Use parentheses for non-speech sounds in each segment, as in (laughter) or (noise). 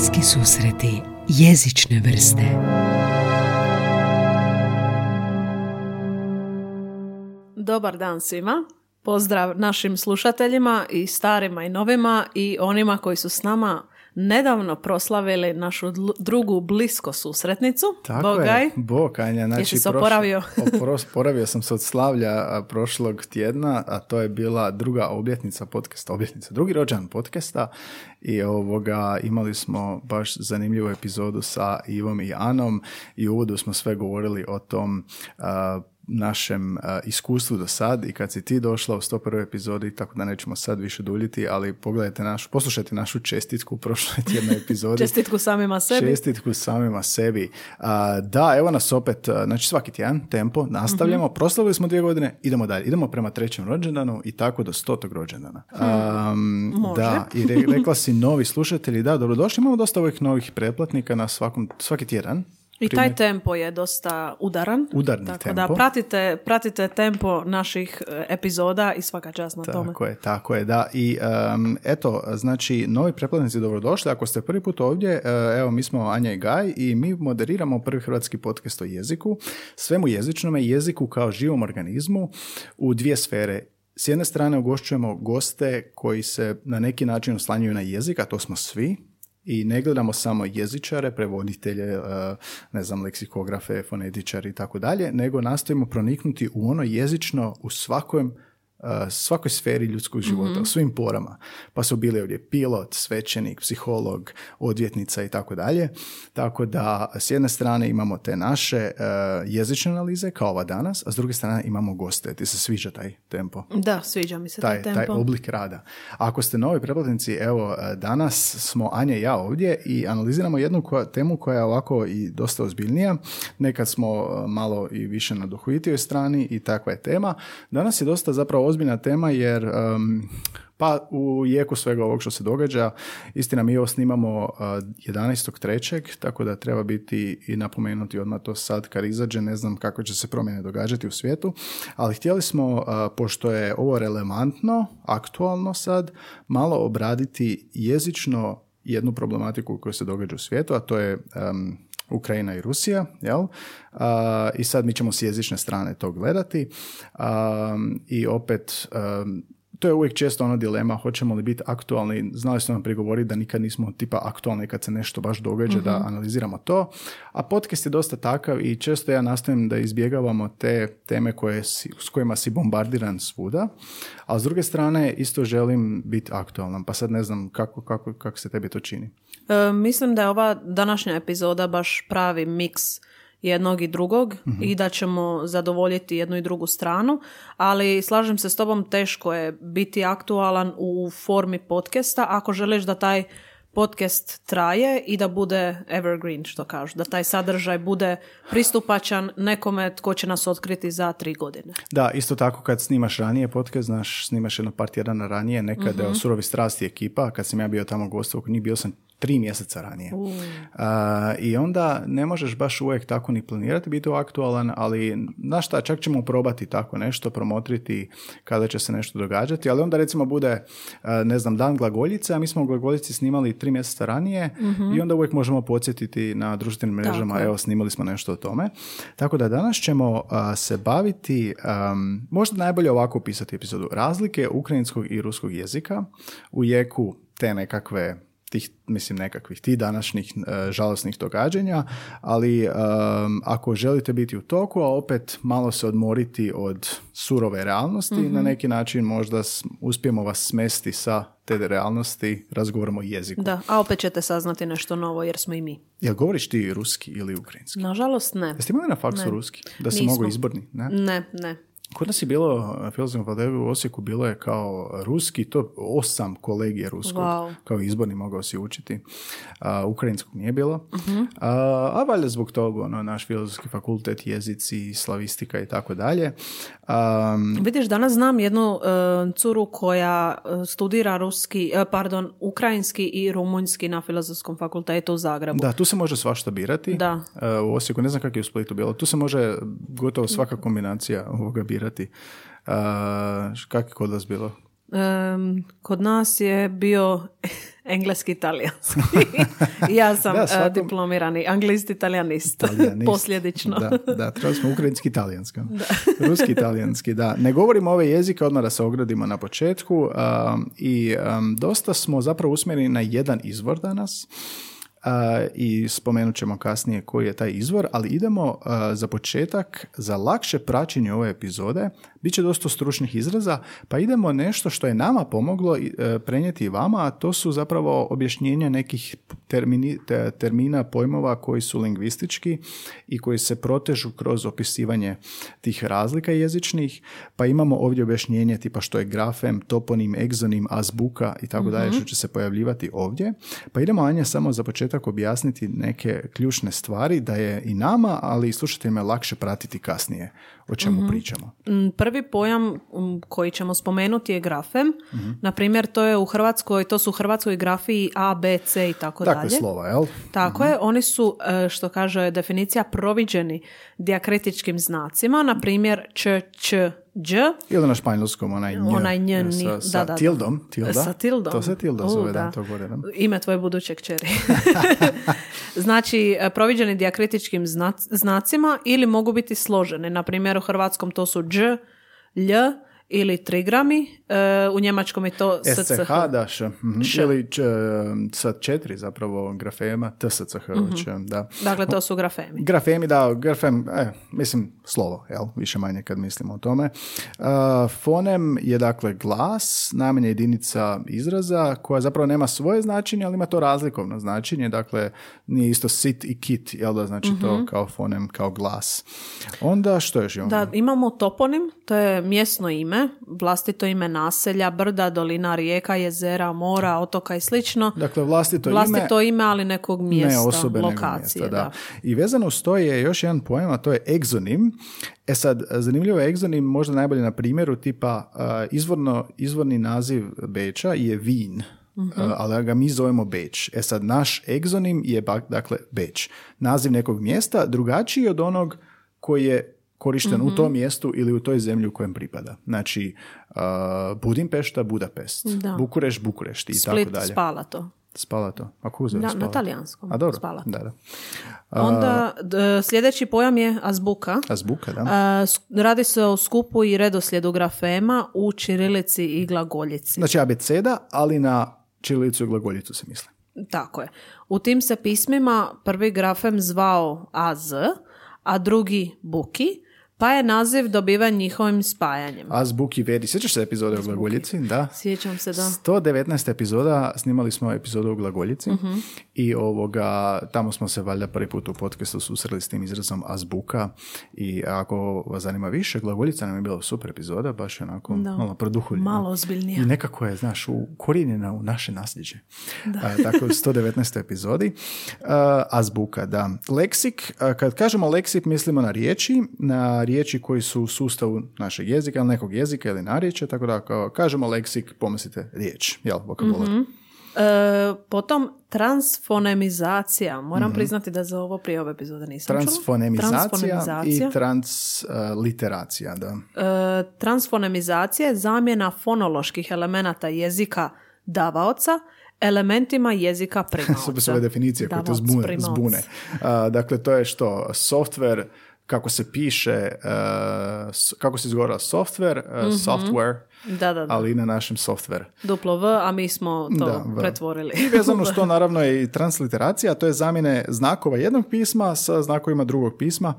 Bliski susreti jezične vrste Dobar dan svima. Pozdrav našim slušateljima i starima i novima i onima koji su s nama nedavno proslavili našu dl- drugu blisko susretnicu. Tako Bogaj. je, Bog, Anja. Znači, Jesi se oporavio? (laughs) oporavio sam se od slavlja prošlog tjedna, a to je bila druga obljetnica podcasta, obljetnica, drugi rođan podcasta i ovoga imali smo baš zanimljivu epizodu sa Ivom i Anom i u uvodu smo sve govorili o tom a, našem iskustvu do sad i kad si ti došla u 101. epizodi, tako da nećemo sad više duljiti, ali pogledajte našu, poslušajte našu čestitku u prošloj tjednoj (laughs) epizodi. Čestitku samima sebi. Čestitku samima sebi. Da, evo nas opet, znači svaki tjedan, tempo, nastavljamo, Mhm. proslavili smo dvije godine, idemo dalje. Idemo prema trećem rođendanu i tako do stotog rođendana. Am, Hmm. Može. da, i re- (laughs) rekla si novi slušatelji, da, dobrodošli, imamo dosta ovih novih pretplatnika na svakom, svaki tjedan. I taj tempo je dosta udaran. Udarni tako tempo. da pratite, pratite tempo naših e, epizoda i svaka čast na tome. Tako je, tako je, da. I em, eto, znači, novi preplatnici dobrodošli. Ako ste prvi put ovdje, e, evo, mi smo Anja i Gaj i mi moderiramo prvi hrvatski podcast o jeziku, svemu jezičnome, jeziku kao živom organizmu u dvije sfere. S jedne strane ugošćujemo goste koji se na neki način oslanjuju na jezik, a to smo svi, i ne gledamo samo jezičare, prevoditelje, e, ne znam, leksikografe, fonetičari i tako dalje, nego nastojimo proniknuti u ono jezično u svakom svakoj sferi ljudskog života, u svim porama. Pa su bili ovdje pilot, svećenik, psiholog, odvjetnica i tako dalje. Tako da s jedne strane imamo te naše uh, jezične analize kao ova danas, a s druge strane imamo goste. Ti se sviđa taj tempo? Da, sviđa mi se taj, taj, tempo. taj oblik rada. Ako ste novi pretplatnici, evo, e, danas smo Anja i ja ovdje i analiziramo jednu koja, temu koja je ovako i dosta ozbiljnija. Nekad smo e, malo i više na duhovitijoj strani i takva je tema. Danas je dosta zapravo ozbiljna tema jer em, pa u jeku svega ovog što se događa, istina mi ovo snimamo uh, 11.3. tako da treba biti i napomenuti odmah to sad kad izađe, ne znam kako će se promjene događati u svijetu, ali htjeli smo, uh, pošto je ovo relevantno, aktualno sad, malo obraditi jezično jednu problematiku koja se događa u svijetu, a to je um, Ukrajina i Rusija, jel? I sad mi ćemo s jezične strane to gledati. I opet, to je uvijek često ona dilema, hoćemo li biti aktualni, znali su nam prigovoriti da nikad nismo tipa aktualni kad se nešto baš događa, da analiziramo to, a podcast je dosta takav i često ja nastojim da izbjegavamo te teme koje si, s kojima si bombardiran svuda, a s druge strane isto želim biti aktualan, pa sad ne znam kako, kako, kako se tebi to čini. E, mislim da je ova današnja epizoda baš pravi miks jednog i drugog Mhm. i da ćemo zadovoljiti jednu i drugu stranu, ali slažem se s tobom, teško je biti aktualan u formi podcasta ako želiš da taj podcast traje i da bude evergreen, što kažu, da taj sadržaj bude pristupačan nekome tko će nas otkriti za tri godine. Da, isto tako kad snimaš ranije podcast, znaš, snimaš jedno par tjedana ranije, nekad mm Surovi strasti ekipa, kad sam ja bio tamo gost, oko njih bio sam tri mjeseca ranije. A, I onda ne možeš baš uvijek tako ni planirati biti aktualan, ali znaš šta, čak ćemo probati tako nešto, promotriti kada će se nešto događati, ali onda recimo bude, ne znam, dan glagoljice, a mi smo u glagoljici snimali tri mjeseca ranije i onda uvijek možemo podsjetiti na društvenim mrežama, Tako evo snimali smo nešto o tome. Tako da danas ćemo se baviti, am, možda najbolje ovako opisati epizodu, razlike ukrajinskog i ruskog jezika u jeku te nekakve tih, mislim, nekakvih tih današnjih e, žalosnih događanja, ali em, ako želite biti u toku, a opet malo se odmoriti od surove realnosti, na neki način možda uspijemo vas smesti sa te realnosti, razgovorimo o jeziku. Da, a opet ćete saznati nešto novo jer smo i mi. Jel govoriš ti ruski ili ukrajinski? Nažalost ne. Jeste imali na faksu Ne. ruski? Da si Nismo. mogu izborni? Ne? Ne, ne. Kod nas je bilo, Filozofskom fakultetu u Osijeku bilo je kao ruski, to osam kolegije ruskog, Wow. kao izborni mogao si učiti. A, ukrajinskog nije bilo. Mhm. A, a valjda zbog toga, ono, naš filozofski fakultet, jezici, slavistika i tako dalje. Vidiš, danas znam jednu e, curu koja e, studira ruski, e, pardon, ukrajinski i rumunjski na Filozofskom fakultetu u Zagrebu. da, tu se može svašta birati. Da. A, u Osijeku, ne znam kako je u Splitu bilo, tu se može gotovo svaka kombinacija ovoga birati. A, kako je kod vas bilo? Em, kod nas je bio (laughs) engleski italijanski. (laughs) ja sam Da, e, svakom- diplomirani anglist italijanist. (laughs) Talijanist. Posljedično. Da, da, trebali smo ukrajinski italijanski. Ruski italijanski, da. Ne govorimo ove jezike, odmah da se ogradimo na početku. um, I um, dosta smo zapravo usmjereni na jedan izvor danas. I spomenut ćemo kasnije koji je taj izvor, ali idemo za početak, za lakše praćenje ove epizode, bit će dosta stručnih izraza, pa idemo nešto što je nama pomoglo uh, prenijeti i vama, a to su zapravo objašnjenja nekih termini, te- termina, pojmova koji su lingvistički i koji se protežu kroz opisivanje tih razlika jezičnih, pa imamo ovdje objašnjenje tipa što je grafem, toponim, egzonim, azbuka i tako dalje, što će se pojavljivati ovdje. Pa idemo, Anja, samo za početak objasniti neke ključne stvari da je i nama, ali i slušateljima lakše pratiti kasnije o čemu pričamo. Mm, Prvi pojam mm, koji ćemo spomenuti je grafem. Mhm. Na primjer, to je u Hrvatskoj, to su u Hrvatskoj grafiji A, B, C i tako Takve dalje. slova, jel? Tako je, oni su, e, što kaže definicija, proviđeni diakritičkim znacima, na primjer č, č, dž, Ili na španjolskom onaj nj. onaj nj, sa, da, sa da, da. tildom. Tilda. Sa tildom. To se tilda U, zove, da, da. to gore. Da. Ime tvoje buduće kćeri. (laughs) znači, e, proviđeni diakritičkim znac- znacima ili mogu biti složeni. Na primjer, u hrvatskom to su dž, lj ili trigrami. E, u njemačkom je to SCH, da, š. mhm. Ili sa četiri zapravo grafema, TSCH, već, da. Dakle, to su grafemi. Grafemi, da, grafem, e, mislim, slovo, jel, više manje kad mislimo o tome. Uh, fonem je dakle glas, najmanja jedinica izraza koja zapravo nema svoje značenje, ali ima to razlikovno značenje, dakle nije isto sit i kit, jel da, znači to kao fonem, kao glas. Onda što još imamo? Da, imamo toponim, to je mjesno ime, vlastito ime naselja, brda, dolina, rijeka, jezera, mora, otoka i slično. Dakle, vlastito, ime, Vlastito ime, ali nekog mjesta, ne osobe, lokacije. mjesta, da. da. I vezano uz to je još jedan pojam, a to je egzonim. E sad, zanimljivo je egzonim možda najbolje na primjeru tipa izvorno, izvorni naziv Beča je Vin. uh, ali ga mi zovemo Beč. E sad, naš egzonim je dakle Beč. Naziv nekog mjesta drugačiji od onog koji je korišten u tom mjestu ili u toj zemlji u kojem pripada. Znači, uh, Budimpešta, Budapest, Da. Bukureš, Bukurešt i Split, tako dalje. spala to. Spala to. A ko zove Da, spala? na talijanskom. A dobro, Spala. da, da. Onda d- sljedeći pojam je azbuka. A zbuka, da. A, radi se o skupu i redoslijedu grafema u čirilici i glagoljici. Znači abeceda, ali na čirilicu i glagoljicu se misli. Tako je. U tim se pismima prvi grafem zvao AZ, a drugi Buki, pa je naziv dobiven njihovim spajanjem. Azbuki vedi. Sjećaš se epizode o glagoljici? Da. Sjećam se da... 119 epizoda, snimali smo epizodu o glagoljici i ovoga, tamo smo se valjda prvi put u podcastu susreli s tim izrazom azbuka i ako vas zanima više, glagoljica nam je bila super epizoda, baš je onako Da. malo produhuljena. Malo ozbiljnija. I nekako je, znaš, ukorijenjena u naše nasljeđe. A, tako u 119. epizodi. A, azbuka, da. Leksik, a, kad kažemo leksik, mislimo na riječi, na riječi koji su u sustavu našeg jezika, ili nekog jezika ili narječja, tako da ako kažemo leksik, pomislite riječ, jel, vokabular. E, potom transfonemizacija. Moram priznati da za ovo prije ove epizode nisam. Transfonemizacija, Transfonemizacija. i transliteracija, da. E, transfonemizacija je zamjena fonoloških elemenata jezika davaoca elementima jezika (laughs) primaoca. Super su ove definicije koje te zbune. zbune. A, dakle, to je što? Software, kako se piše, uh, kako se izgovara software, uh, software, Da, da, da. ali i na našem software. Duplo V, a mi smo to Da, V. pretvorili. I vezano (laughs) s to naravno je i transliteracija, to je zamjene znakova jednog pisma sa znakovima drugog pisma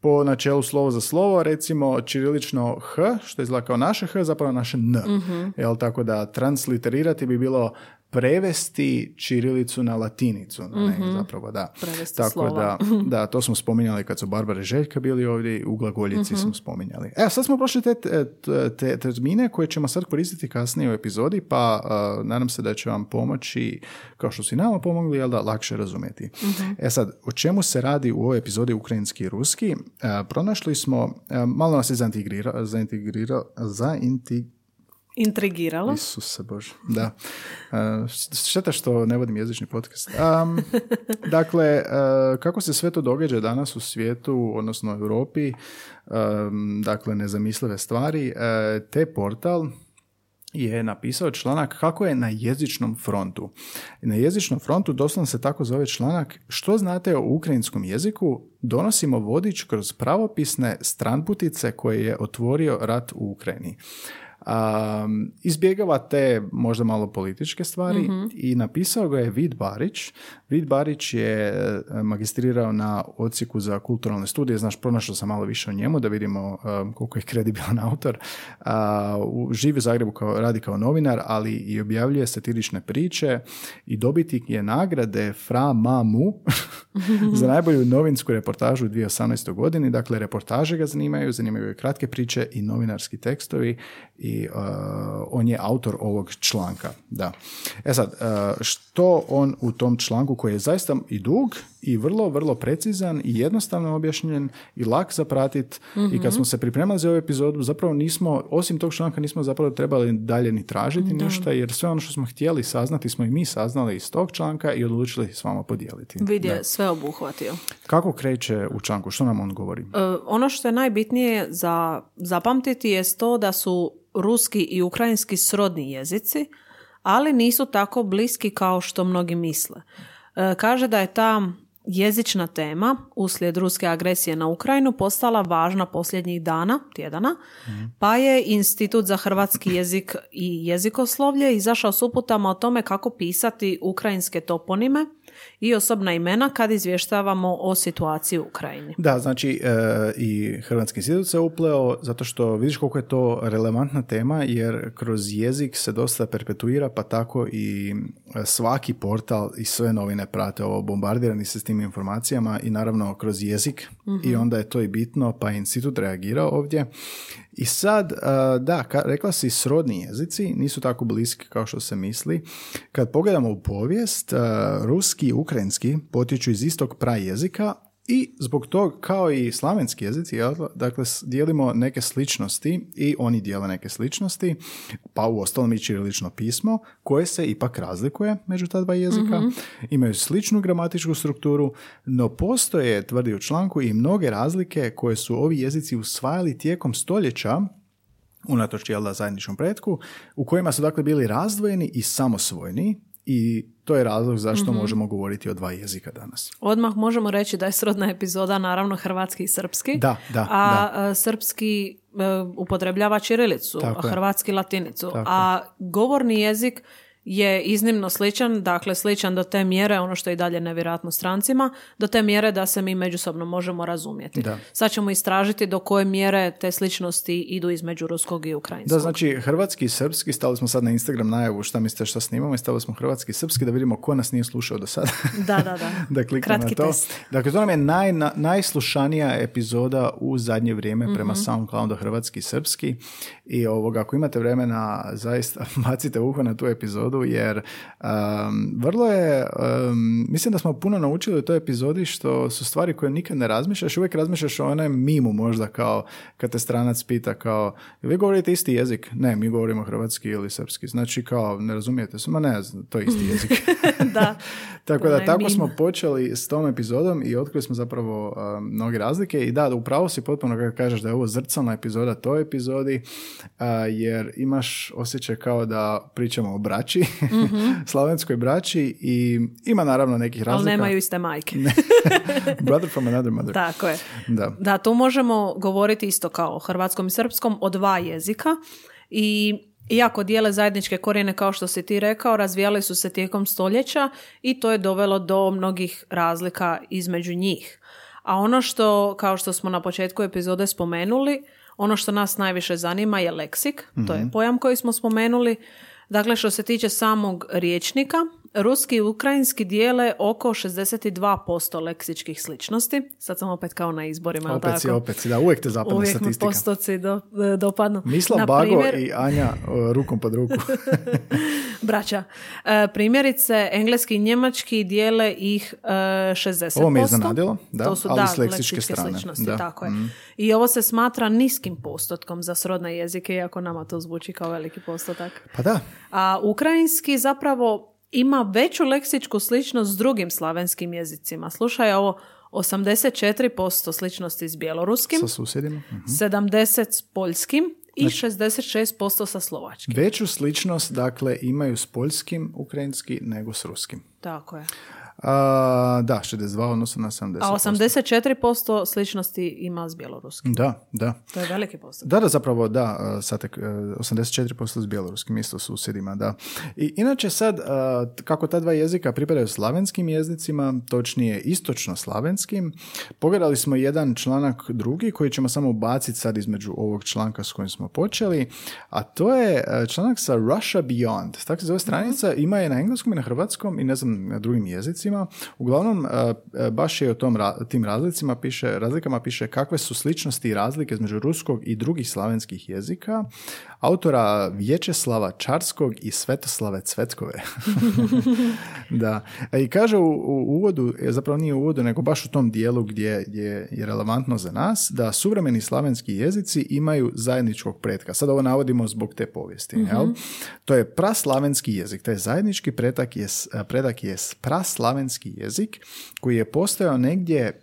po načelu slovo za slovo, recimo čirilično H, što izgleda kao naše H, zapravo naše N. Mhm. Jel, tako da transliterirati bi bilo prevesti čirilicu na latinicu, ne, zapravo da. Mhm. Prevesti Tako slova. da, (laughs) da, to smo spominjali kad su Barbara i Željka bili ovdje, u glagoljici Mhm. smo spominjali. Evo, sad smo prošli te, te, te termine koje ćemo sad koristiti kasnije u epizodi, pa uh, nadam se da će vam pomoći, kao što su i nama pomogli, jel da, lakše razumjeti. E sad, o čemu se radi u ovoj epizodi ukrajinski i ruski? Uh, pronašli smo, uh, malo nas je zaintegrirao, zaintegrirao, zainti, Intrigiralo. Isuse Bože, da. (laughs) Uh, šteta što ne vodim jezični podcast. Um, (laughs) dakle, uh, kako se sve to događa danas u svijetu, odnosno u Europi, um, dakle, nezamislive stvari, uh, te portal je napisao članak kako je na jezičnom frontu. Na jezičnom frontu doslovno se tako zove članak što znate o ukrajinskom jeziku, donosimo vodič kroz pravopisne stranputice koje je otvorio rat u Ukrajini. Um, izbjegava te možda malo političke stvari Mhm. i napisao ga je Vid Barić. Vid Barić je e, magistrirao na odsjeku za kulturalne studije, znaš, pronašao sam malo više o njemu da vidimo um, koliko je kredibilan autor. Živi u Zagrebu kao, radi kao novinar, ali i objavljuje satirične priče i dobitnik je nagrade Fra Mamu (laughs) za najbolju novinsku reportažu u 2018. godini. Dakle, reportaže ga zanimaju, zanimaju ga kratke priče i novinarski tekstovi i uh, on je autor ovog članka. Da. E sad, uh, što on u tom članku koji je zaista i dug i vrlo, vrlo precizan i jednostavno objašnjen i lak za pratit i kad smo se pripremali za ovu epizodu zapravo nismo, osim tog članka nismo zapravo trebali dalje ni tražiti ništa jer sve ono što smo htjeli saznati smo i mi saznali iz tog članka i odlučili s vama podijeliti. Vid je Da. sve obuhvatio. Kako kreće u članku? Što nam on govori? E, ono što je najbitnije za zapamtiti je to da su ruski i ukrajinski srodni jezici, ali nisu tako bliski kao što mnogi misle. E, kaže da je ta jezična tema uslijed ruske agresije na Ukrajinu postala važna posljednjih dana, tjedana, pa je Institut za hrvatski jezik i jezikoslovlje izašao s uputama o tome kako pisati ukrajinske toponime i osobna imena kad izvještavamo o situaciji u Ukrajini. Da, znači e, i Hrvatski institut se upleo zato što vidiš koliko je to relevantna tema jer kroz jezik se dosta perpetuira pa tako i e, svaki portal i sve novine prate ovo bombardirani se s tim informacijama i naravno kroz jezik. I onda je to i bitno pa je institut reagirao ovdje i sad, da, rekla si srodni jezici, nisu tako bliski kao što se misli. Kad pogledamo u povijest, ruski i ukrajinski potječu iz istog prajezika i zbog toga, kao i slavenski jezici, jel, dakle, dijelimo neke sličnosti i oni dijele neke sličnosti, pa u ostalom i ćirilično pismo, koje se ipak razlikuje među ta dva jezika. Imaju sličnu gramatičku strukturu, no postoje, tvrdi u članku, i mnoge razlike koje su ovi jezici usvajali tijekom stoljeća unatoč jel da, zajedničkom pretku, u kojima su dakle bili razdvojeni i samosvojni i to je razlog zašto možemo govoriti o dva jezika danas. Odmah možemo reći da je srodna epizoda naravno hrvatski i srpski. Da, da, A e, srpski e, upotrebljava ćirilicu, Tako je. hrvatski latinicu. Tako a govorni jezik je iznimno sličan, dakle sličan do te mjere, ono što je i dalje nevjerojatno strancima, do te mjere da se mi međusobno možemo razumjeti. Da. Sad ćemo istražiti do koje mjere te sličnosti idu između ruskog i ukrajinskog. Da, znači hrvatski i srpski, stavili smo sad na Instagram najavu šta mislite šta snimamo i stavili smo hrvatski i srpski da vidimo ko nas nije slušao do sada. Da, da, da. (laughs) da kliknemo na to. test. Dakle, to nam je naj, na- najslušanija epizoda u zadnje vrijeme prema Mhm. SoundCloudu hrvatski i srpski. I ovoga, ako imate vremena, zaista (laughs) bacite uho na tu epizodu, jer um, vrlo je, um, mislim da smo puno naučili u toj epizodi što su stvari koje nikad ne razmišljaš, uvijek razmišljaš o onom mimu možda kao kad te stranac pita kao, vi govorite isti jezik? Ne, mi govorimo hrvatski ili srpski. Znači kao, ne razumijete se? Ma ne, to je isti jezik. (laughs) da. (laughs) Tako da tako meme. smo počeli s tom epizodom i otkrili smo zapravo um, mnoge razlike i da, upravo si potpuno kada kažeš da je ovo zrcalna epizoda toj epizodi a, jer imaš osjećaj kao da pričamo o braći, (laughs) slavenskoj braći i ima naravno nekih Mhm. Ali razlika. nemaju iste majke. (laughs) Brother from another mother. Tako je. Da. Da, tu možemo govoriti isto kao o hrvatskom i srpskom o dva jezika i iako dijele zajedničke korijene kao što si ti rekao, razvijali su se tijekom stoljeća i to je dovelo do mnogih razlika između njih. A ono što, kao što smo na početku epizode spomenuli, ono što nas najviše zanima je leksik, to je pojam koji smo spomenuli. Dakle, što se tiče samog riječnika, ruski i ukrajinski dijele oko 62% leksičkih sličnosti. Sad sam opet kao na izborima, Opet si, tako? opet si, da, uvijek te zapadne Uvijek statistika. postoci do, dopadnu. Mislav Bago primjer- i Anja rukom pod ruku. (laughs) Braća. E, primjerice, engleski i njemački dijele ih e, 60%. Ovo me iznenadilo, da, to su, ali da, s leksičke strane, sličnosti, da. tako je. Mm. I ovo se smatra niskim postotkom za srodne jezike, iako nama to zvuči kao veliki postotak. Pa da, A ukrajinski zapravo ima veću leksičku sličnost s drugim slavenskim jezicima. Slušaj ovo, 84% sličnosti s bjeloruskim, sa susjedima. Mhm. 70 s poljskim i 66% sa slovačkim. Veću sličnost, dakle, imaju s poljskim ukrajinski nego s ruskim. Tako je. A, da, 62 odnosno na 70%. A 84% sličnosti ima s bjeloruskim. Da, da. To je veliki postotak. Da, da, zapravo, da, sad tek, e, 84% s bjeloruskim, isto susjedima, da. I inače sad, kako ta dva jezika pripadaju slavenskim jezicima, točnije istočno-slavenskim, pogledali smo jedan članak drugi koji ćemo samo baciti sad između ovog članka s kojim smo počeli, a to je e, članak sa Russia Beyond. Tako se zove stranica, ima je na engleskom i na hrvatskom i ne znam, na drugim jezicima. Uglavnom, e, e, baš je o tom, tim razlicima piše, razlikama piše kakve su sličnosti i razlike između ruskog i drugih slavenskih jezika, autora Vječeslava Čarskog i Svetoslave Cvetkove. (laughs) da. E, I kaže u, u uvodu, e, zapravo nije u uvodu, nego baš u tom dijelu gdje, gdje je relevantno za nas, da suvremeni slavenski jezici imaju zajedničkog pretka. Sad ovo navodimo zbog te povijesti. Jel? To je praslavenski jezik. Taj zajednički predak je, predak je praslavenski jezik koji je postojao negdje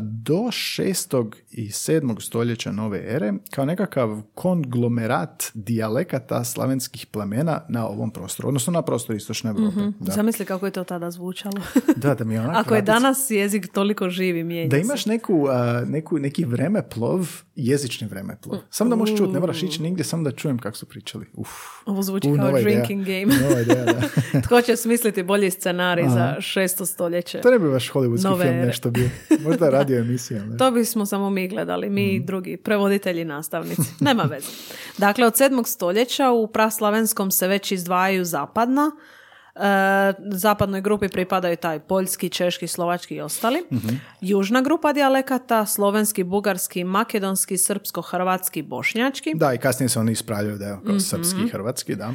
do šestog i sedmog stoljeća nove ere kao nekakav konglomerat dijalekata slavenskih plemena na ovom prostoru, odnosno na prostoru istočne Europe. Da. Zamisli kako je to tada zvučalo. (laughs) da, da mi je (laughs) Ako je danas jezik toliko živi, mijenja Da imaš neku, a, neku, neki vremeplov, jezični vremeplov. Samo da možeš čuti, ne moraš ići nigdje, samo da čujem kako su pričali. Uf. Ovo zvuči U, kao nova ideja. drinking game. (laughs) Nova ideja, da. Tko će smisliti bolji scenarij za šesto stoljeće? To ne bi baš hollywoodski film nešto bio. Možda radio emisija. Ne? To bismo samo mi gledali, mi i drugi prevoditelji i nastavnici. (laughs) Nema veze. Dakle, od sedmog stoljeća u praslavenskom se već izdvajaju zapadna. E, zapadnoj grupi pripadaju taj poljski, češki, slovački i ostali. Mhm. Južna grupa dijalekata, slovenski, bugarski, makedonski, srpsko, hrvatski, bošnjački. Da, i kasnije se oni ispravljaju da je Mhm. kao srpski i hrvatski, da. E,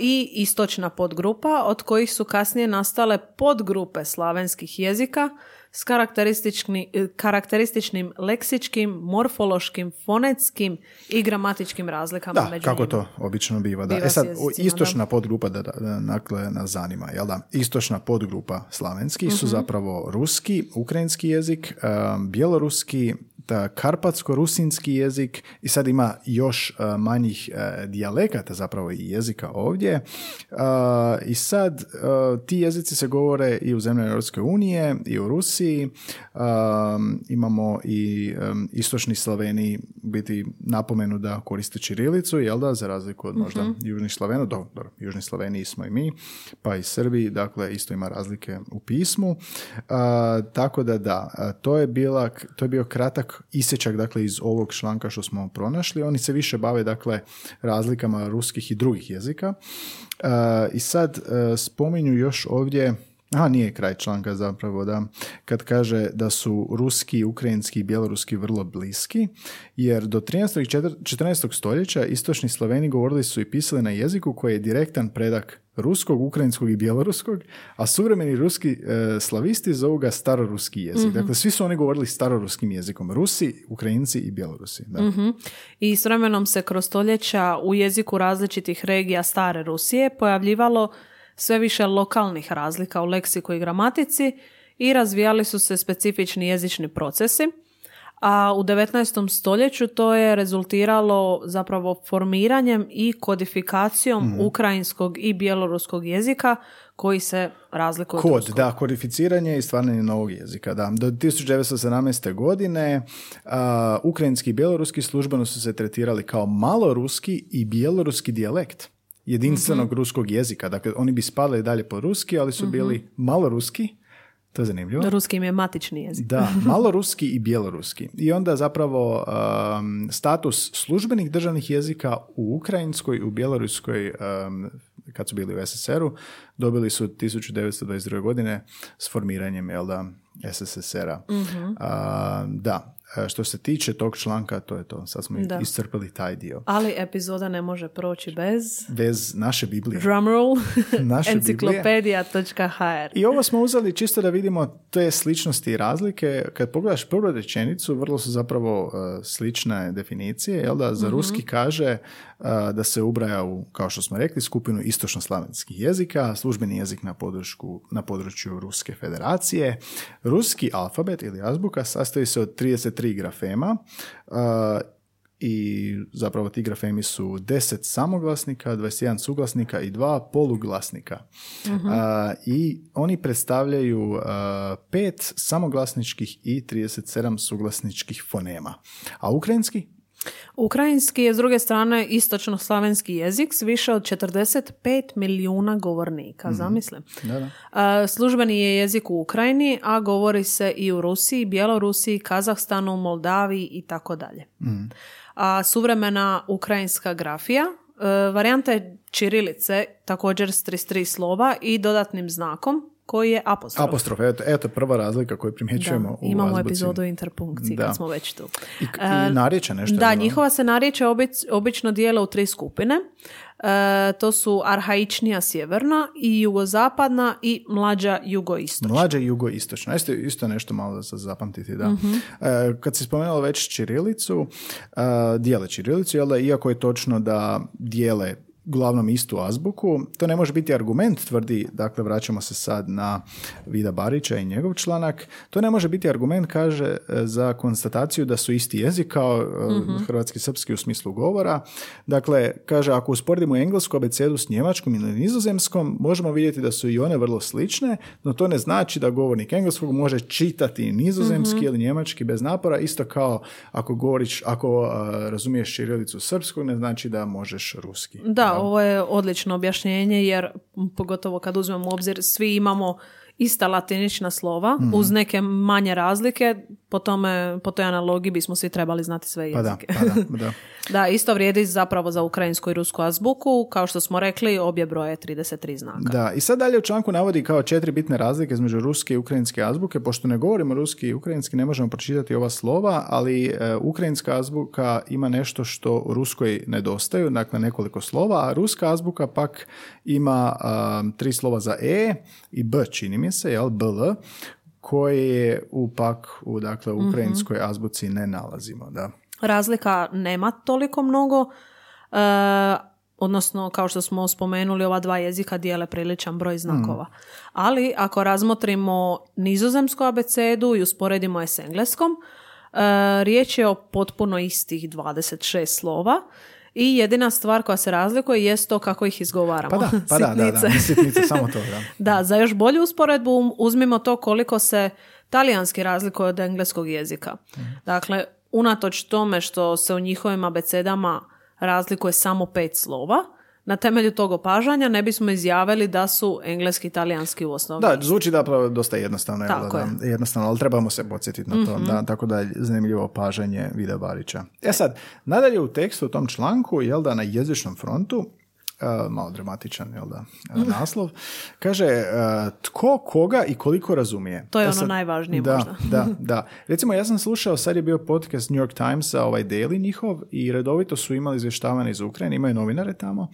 i istočna podgrupa, od kojih su kasnije nastale podgrupe slavenskih jezika s karakteristični, e, karakterističnim leksičkim, morfološkim, fonetskim i gramatičkim razlikama Da, među kako njima. to obično biva. Da. Biva e sad, jezicima, istočna podgrupa da, da, dakle, nas zanima, jel da? Istočna podgrupa slavenski Mhm. su zapravo ruski, ukrajinski jezik, um, bjeloruski, da, karpatsko-rusinski jezik i sad ima još uh, manjih uh, dijalekata zapravo i jezika ovdje. I sad ti jezici se govore i u zemljama Europske unije i u Rusiji. Imamo i istočni Slaveni biti napomenu da koriste čirilicu, jel da, za razliku od možda južnih Slavena, do, dobro, južni Sloveniji smo i mi, pa i Srbi, dakle isto ima razlike u pismu. Tako da da, to je, bila, to je bio kratak isječak dakle iz ovog članka što smo pronašli. Oni se više bave dakle razlikama ruskih i drugih jezika. A, I sad a, spominju još ovdje Aha, nije kraj članka zapravo, da. Kad kaže da su ruski, ukrajinski i bjeloruski vrlo bliski, jer do 13. i četir- 14. stoljeća istočni Sloveni govorili su i pisali na jeziku koji je direktan predak ruskog, ukrajinskog i bjeloruskog, a suvremeni ruski e, slavisti zovu ga staroruski jezik. Dakle, svi su oni govorili staroruskim jezikom. Rusi, Ukrajinci i Bjelorusi. Da. I s vremenom se kroz stoljeća u jeziku različitih regija stare Rusije pojavljivalo sve više lokalnih razlika u leksiku i gramatici i razvijali su se specifični jezični procesi. A u 19. stoljeću to je rezultiralo zapravo formiranjem i kodifikacijom ukrajinskog i bjeloruskog jezika koji se razlikuju od Kod, da, kodificiranje i stvaranje novog jezika, da. Do 1917. godine a, ukrajinski i bjeloruski službeno su se tretirali kao maloruski i bjeloruski dijalekt jedinstvenog ruskog jezika. Dakle, oni bi spadali dalje po ruski, ali su bili maloruski, to je zanimljivo. Ruski im je matični jezik. Da, (laughs) malo ruski i bjeloruski. I onda zapravo um, status službenih državnih jezika u ukrajinskoj, u bjeloruskoj, um, kad su bili u SSR-u, dobili su 1922. godine s formiranjem jel da, SSSR-a. A, da, što se tiče tog članka, to je to. Sad smo Da. iscrpili taj dio. Ali epizoda ne može proći bez Bez naše Biblije. drumroll (laughs) Naše enciklopedija.hr I ovo smo uzeli čisto da vidimo te sličnosti i razlike. Kad pogledaš prvu rečenicu, vrlo su zapravo uh, slične definicije. Jel da? Za ruski kaže uh, da se ubraja u, kao što smo rekli, skupinu istočno-slavenskih jezika, službeni jezik na, području, na području Ruske federacije. Ruski alfabet ili azbuka sastoji se od 33 grafema uh, i zapravo ti grafemi su 10 samoglasnika, 21 suglasnika i dva poluglasnika. A, I oni predstavljaju a, pet samoglasničkih i 37 suglasničkih fonema. A ukrajinski? Ukrajinski je s druge strane istočno-slavenski jezik s više od 45 milijuna govornika, zamislim. Da, da. Službeni je jezik u Ukrajini, a govori se i u Rusiji, Bjelorusiji, Kazahstanu, Moldaviji i tako dalje. A suvremena ukrajinska grafija, e, varijanta je čirilice, također s 33 slova i dodatnim znakom koji je apostrof. Apostrof, eto, eto prva razlika koju primjećujemo Da, u imamo azbuci. epizodu o interpunkciji Da. kad smo već tu. I, i narječja nešto. Da, njihova se narječja obič- obično dijele u tri skupine. E, to su arhaičnija sjeverna i jugozapadna i mlađa jugoistočna. Mlađa jugoistočna. Isto, isto nešto malo za zapamtiti, da. Mhm. E, kad si spomenula već Čirilicu, e, dijele Čirilicu, jel da, iako je točno da dijele uglavnom istu azbuku, to ne može biti argument, tvrdi, dakle vraćamo se sad na Vida Barića i njegov članak, to ne može biti argument, kaže, e, za konstataciju da su isti jezik kao e, hrvatski srpski u smislu govora. Dakle, kaže, ako usporedimo englesku abecedu s njemačkom ili nizozemskom, možemo vidjeti da su i one vrlo slične, no to ne znači da govornik engleskog može čitati nizozemski ili njemački bez napora, isto kao ako govoriš, ako a, razumiješ čirilicu srpskog, ne znači da možeš ruski. Da, ovo je odlično objašnjenje jer pogotovo kad uzmemo u obzir svi imamo ista latinična slova Mhm. uz neke manje razlike, po, tome, po toj analogiji bismo svi trebali znati sve Pa da, jezike. pa da, (laughs) da. Da, isto vrijedi zapravo za ukrajinsku i rusku azbuku. Kao što smo rekli, obje broje 33 znaka. Da, i sad dalje u članku navodi kao četiri bitne razlike između ruske i ukrajinske azbuke. Pošto ne govorimo ruski i ukrajinski, ne možemo pročitati ova slova, ali e, ukrajinska azbuka ima nešto što u ruskoj nedostaju, dakle nekoliko slova, a ruska azbuka pak ima a, tri slova za e i b, čini mi se, jel, bl, koje u pak u dakle u ukrajinskoj azbuci ne nalazimo, da. Razlika nema toliko mnogo, e, odnosno kao što smo spomenuli, ova dva jezika dijele priličan broj znakova. Ali ako razmotrimo nizozemsku abecedu i usporedimo je s engleskom, e, riječ je o potpuno istih 26 slova i jedina stvar koja se razlikuje jest to kako ih izgovaramo. Pa da, pa da, da, da, Sitnice. samo to, da. (laughs) Da, za još bolju usporedbu uzmimo to koliko se talijanski razlikuje od engleskog jezika. Dakle, unatoč tome što se u njihovim abecedama razlikuje samo pet slova, na temelju tog opažanja ne bismo izjavili da su engleski i talijanski u osnovi. Da, zvuči da dosta jednostavno, Tako da, da, jednostavno, ali trebamo se podsjetiti na to, da, tako da je zanimljivo opažanje Vida Barića. E sad, nadalje u tekstu u tom članku, jel da, na jezičnom frontu, malo dramatičan, jel da, naslov, kaže tko, koga i koliko razumije. To je E ono sad, najvažnije da, možda. Da, (laughs) da. Recimo, ja sam slušao, sad je bio podcast New York Timesa, ovaj daily njihov, i redovito su imali izvještavanje iz Ukrajine, imaju novinare tamo.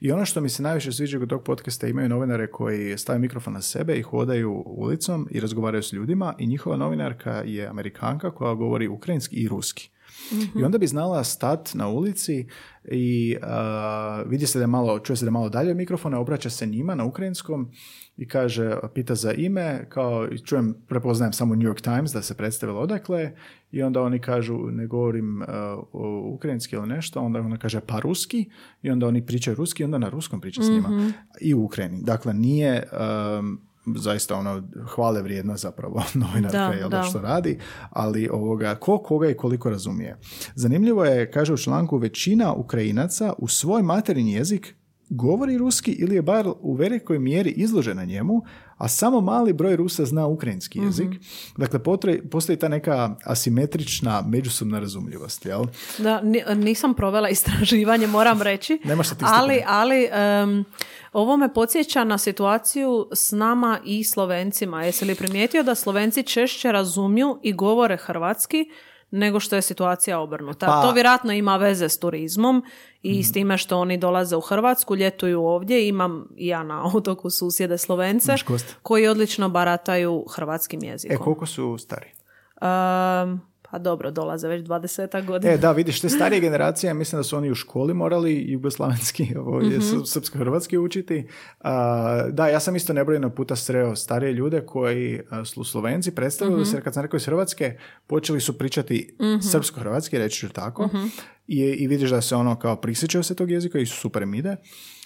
I ono što mi se najviše sviđa kod tog podcasta, imaju novinare koji stave mikrofon na sebe i hodaju ulicom i razgovaraju s ljudima i njihova novinarka je Amerikanka koja govori ukrajinski i ruski. I onda bi znala stat na ulici i a, vidi se da je malo, čuje se da je malo dalje od mikrofona, obraća se njima na ukrajinskom i kaže, pita za ime, kao i čujem, prepoznajem samo New York Times da se predstavila odakle i onda oni kažu, ne govorim uh, o ukrajinski ili nešto, onda ona kaže pa ruski i onda oni pričaju ruski i onda na ruskom priča s njima i u Ukrajini. Dakle, nije um, zaista ono hvale vrijedna zapravo (laughs) novinarka jel da, što radi, ali ovoga, ko koga i koliko razumije. Zanimljivo je, kaže u članku, većina Ukrajinaca u svoj materijni jezik govori ruski ili je bar u velikoj mjeri izložena njemu, a samo mali broj Rusa zna ukrajinski Mhm. jezik. Dakle, potre- postoji ta neka asimetrična međusobna razumljivost, jel? Da, ni- nisam provela istraživanje, moram reći. (laughs) Statistiku. Ali, ali em, ovo me podsjeća na situaciju s nama i Slovencima. Jesi li primijetio da Slovenci češće razumiju i govore hrvatski nego što je situacija obrnuta. Pa- Mhm. To vjerojatno ima veze s turizmom i s time što oni dolaze u Hrvatsku, ljetuju ovdje. Imam i ja na otoku susjede Slovence koji odlično barataju hrvatskim jezikom. E, koliko su stari? Um, pa dobro, dolaze već 20 godina. E, da, vidiš, te starije generacije, mislim da su oni u školi morali jugoslavenski, (laughs) ovo je Mhm. srpsko-hrvatski učiti. A, da, ja sam isto nebrojeno puta sreo starije ljude koji su Slovenci, predstavili Mhm. se, kad sam rekao iz Hrvatske, počeli su pričati srpsko-hrvatski, reći ću tako, Mhm. I, i vidiš da se ono kao prisjećaju se tog jezika i su super im ide.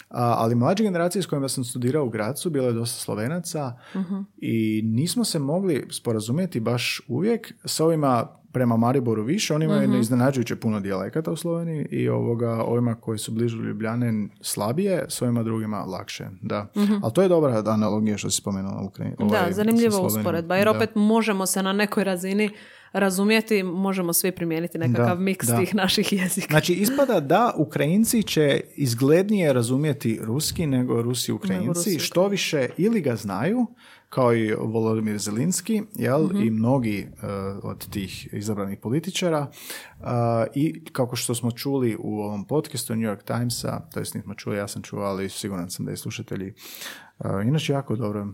A, ali mlađe generacije s kojima sam studirao u Gracu, bilo je dosta Slovenaca Mhm. i nismo se mogli sporazumjeti baš uvijek s ovima prema Mariboru više, oni imaju iznenađujuće puno dijalekata u Sloveniji i ovoga, ovima koji su bližu Ljubljane slabije, s ovima drugima lakše, da. Ali to je dobra analogija što si spomenula Ukrajini. Da, zanimljiva usporedba, jer opet možemo se na nekoj razini razumjeti, možemo svi primijeniti nekakav Da, miks da. tih naših jezika. Znači, ispada da Ukrajinci će izglednije razumjeti ruski nego Rusi Ukrajinci, Rusi, što više ili ga znaju, kao i Volodimir Zelinski, jel, Mhm. i mnogi e, od tih izabranih političara. A, I kako što smo čuli u ovom podcastu New York Timesa, to jest nismo čuli, ja sam čuo, ali siguran sam da i slušatelji a, inače jako dobro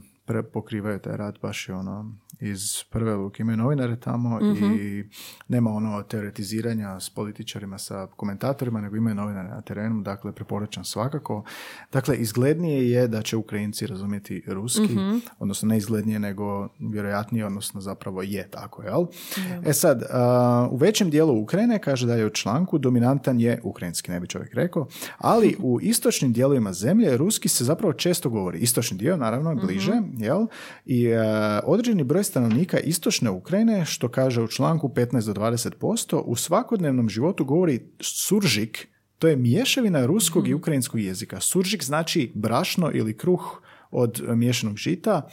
pokrivaju taj rad, baš je ono iz prve luke. Imaju novinare tamo i nema ono teoretiziranja s političarima, sa komentatorima, nego imaju novinare na terenu, dakle preporučam svakako. Dakle, izglednije je da će Ukrajinci razumjeti ruski, odnosno ne izglednije, nego vjerojatnije, odnosno zapravo je tako, jel? E sad, a, u većem dijelu Ukrajine, kaže da je u članku, dominantan je ukrajinski, ne bi čovjek rekao, ali (laughs) u istočnim dijelovima zemlje ruski se zapravo često govori. Istočni dio, naravno, bliže, jel? I e, određeni broj stanovnika istočne Ukrajine, što kaže u članku 15 do 20%, u svakodnevnom životu govori suržik, to je mješavina ruskog i ukrajinskog jezika. Suržik znači brašno ili kruh od e, miješanog žita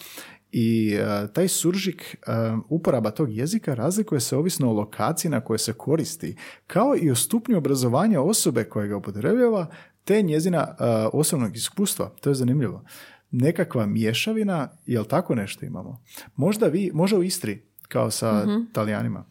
i e, taj suržik, e, uporaba tog jezika razlikuje se ovisno o lokaciji na kojoj se koristi, kao i o stupnju obrazovanja osobe koja ga upotrebljava, te njezina e, osobnog iskustva. To je zanimljivo. Nekakva mješavina, jel tako nešto imamo? Možda vi, možda u Istri, kao sa Talijanima.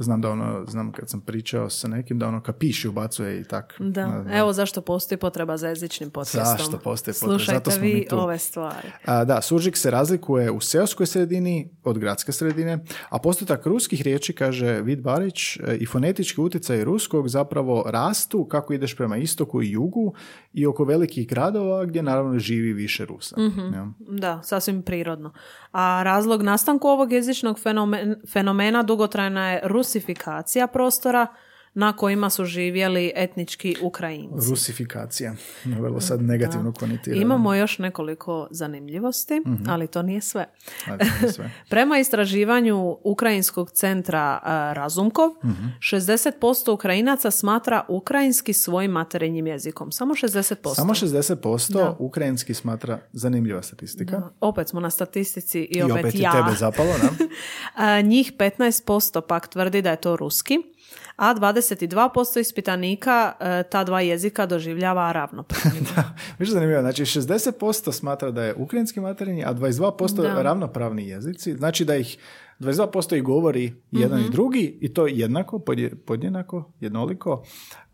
Znam da ono, znam kad sam pričao sa nekim da ono kapiši ubacuje i tak. Da, Ne znam. evo zašto postoji potreba za jezičnim podcastom. Zašto postoji potreba? Slušajte Zato smo vi mi tu. ove stvari. A, da, suržik se razlikuje u seoskoj sredini od gradske sredine, a postotak ruskih riječi, kaže Vid Barić, e, i fonetički utjecaj ruskog zapravo rastu kako ideš prema istoku i jugu i oko velikih gradova gdje naravno živi više Rusa. jel? Da, sasvim prirodno. A razlog nastanku ovog jezičnog fenomen- fenomena dugotrajna je rusifikacija prostora na kojima su živjeli etnički Ukrajinci. Rusifikacija. Vrlo sad negativno konotirano. Imamo još nekoliko zanimljivosti, ali to nije sve. Ali to nije sve. (laughs) Prema istraživanju Ukrajinskog centra a, Razumkov, 60% Ukrajinaca smatra ukrajinski svojim materinjim jezikom. Samo 60%. Samo 60% ukrajinski smatra zanimljiva statistika. Opet smo na statistici i I opet, opet je ja. tebe zapalo, da? A, (laughs) njih 15% pak tvrdi da je to ruski, a 22% ispitanika e, ta dva jezika doživljava ravnopravno. (laughs) Više zanimljivo, znači 60% smatra da je ukrajinski materinji, a 22% Da. ravnopravni jezici. Znači da ih 22% ih govori jedan Mhm. i drugi i to jednako, podje- podjednako, jednoliko,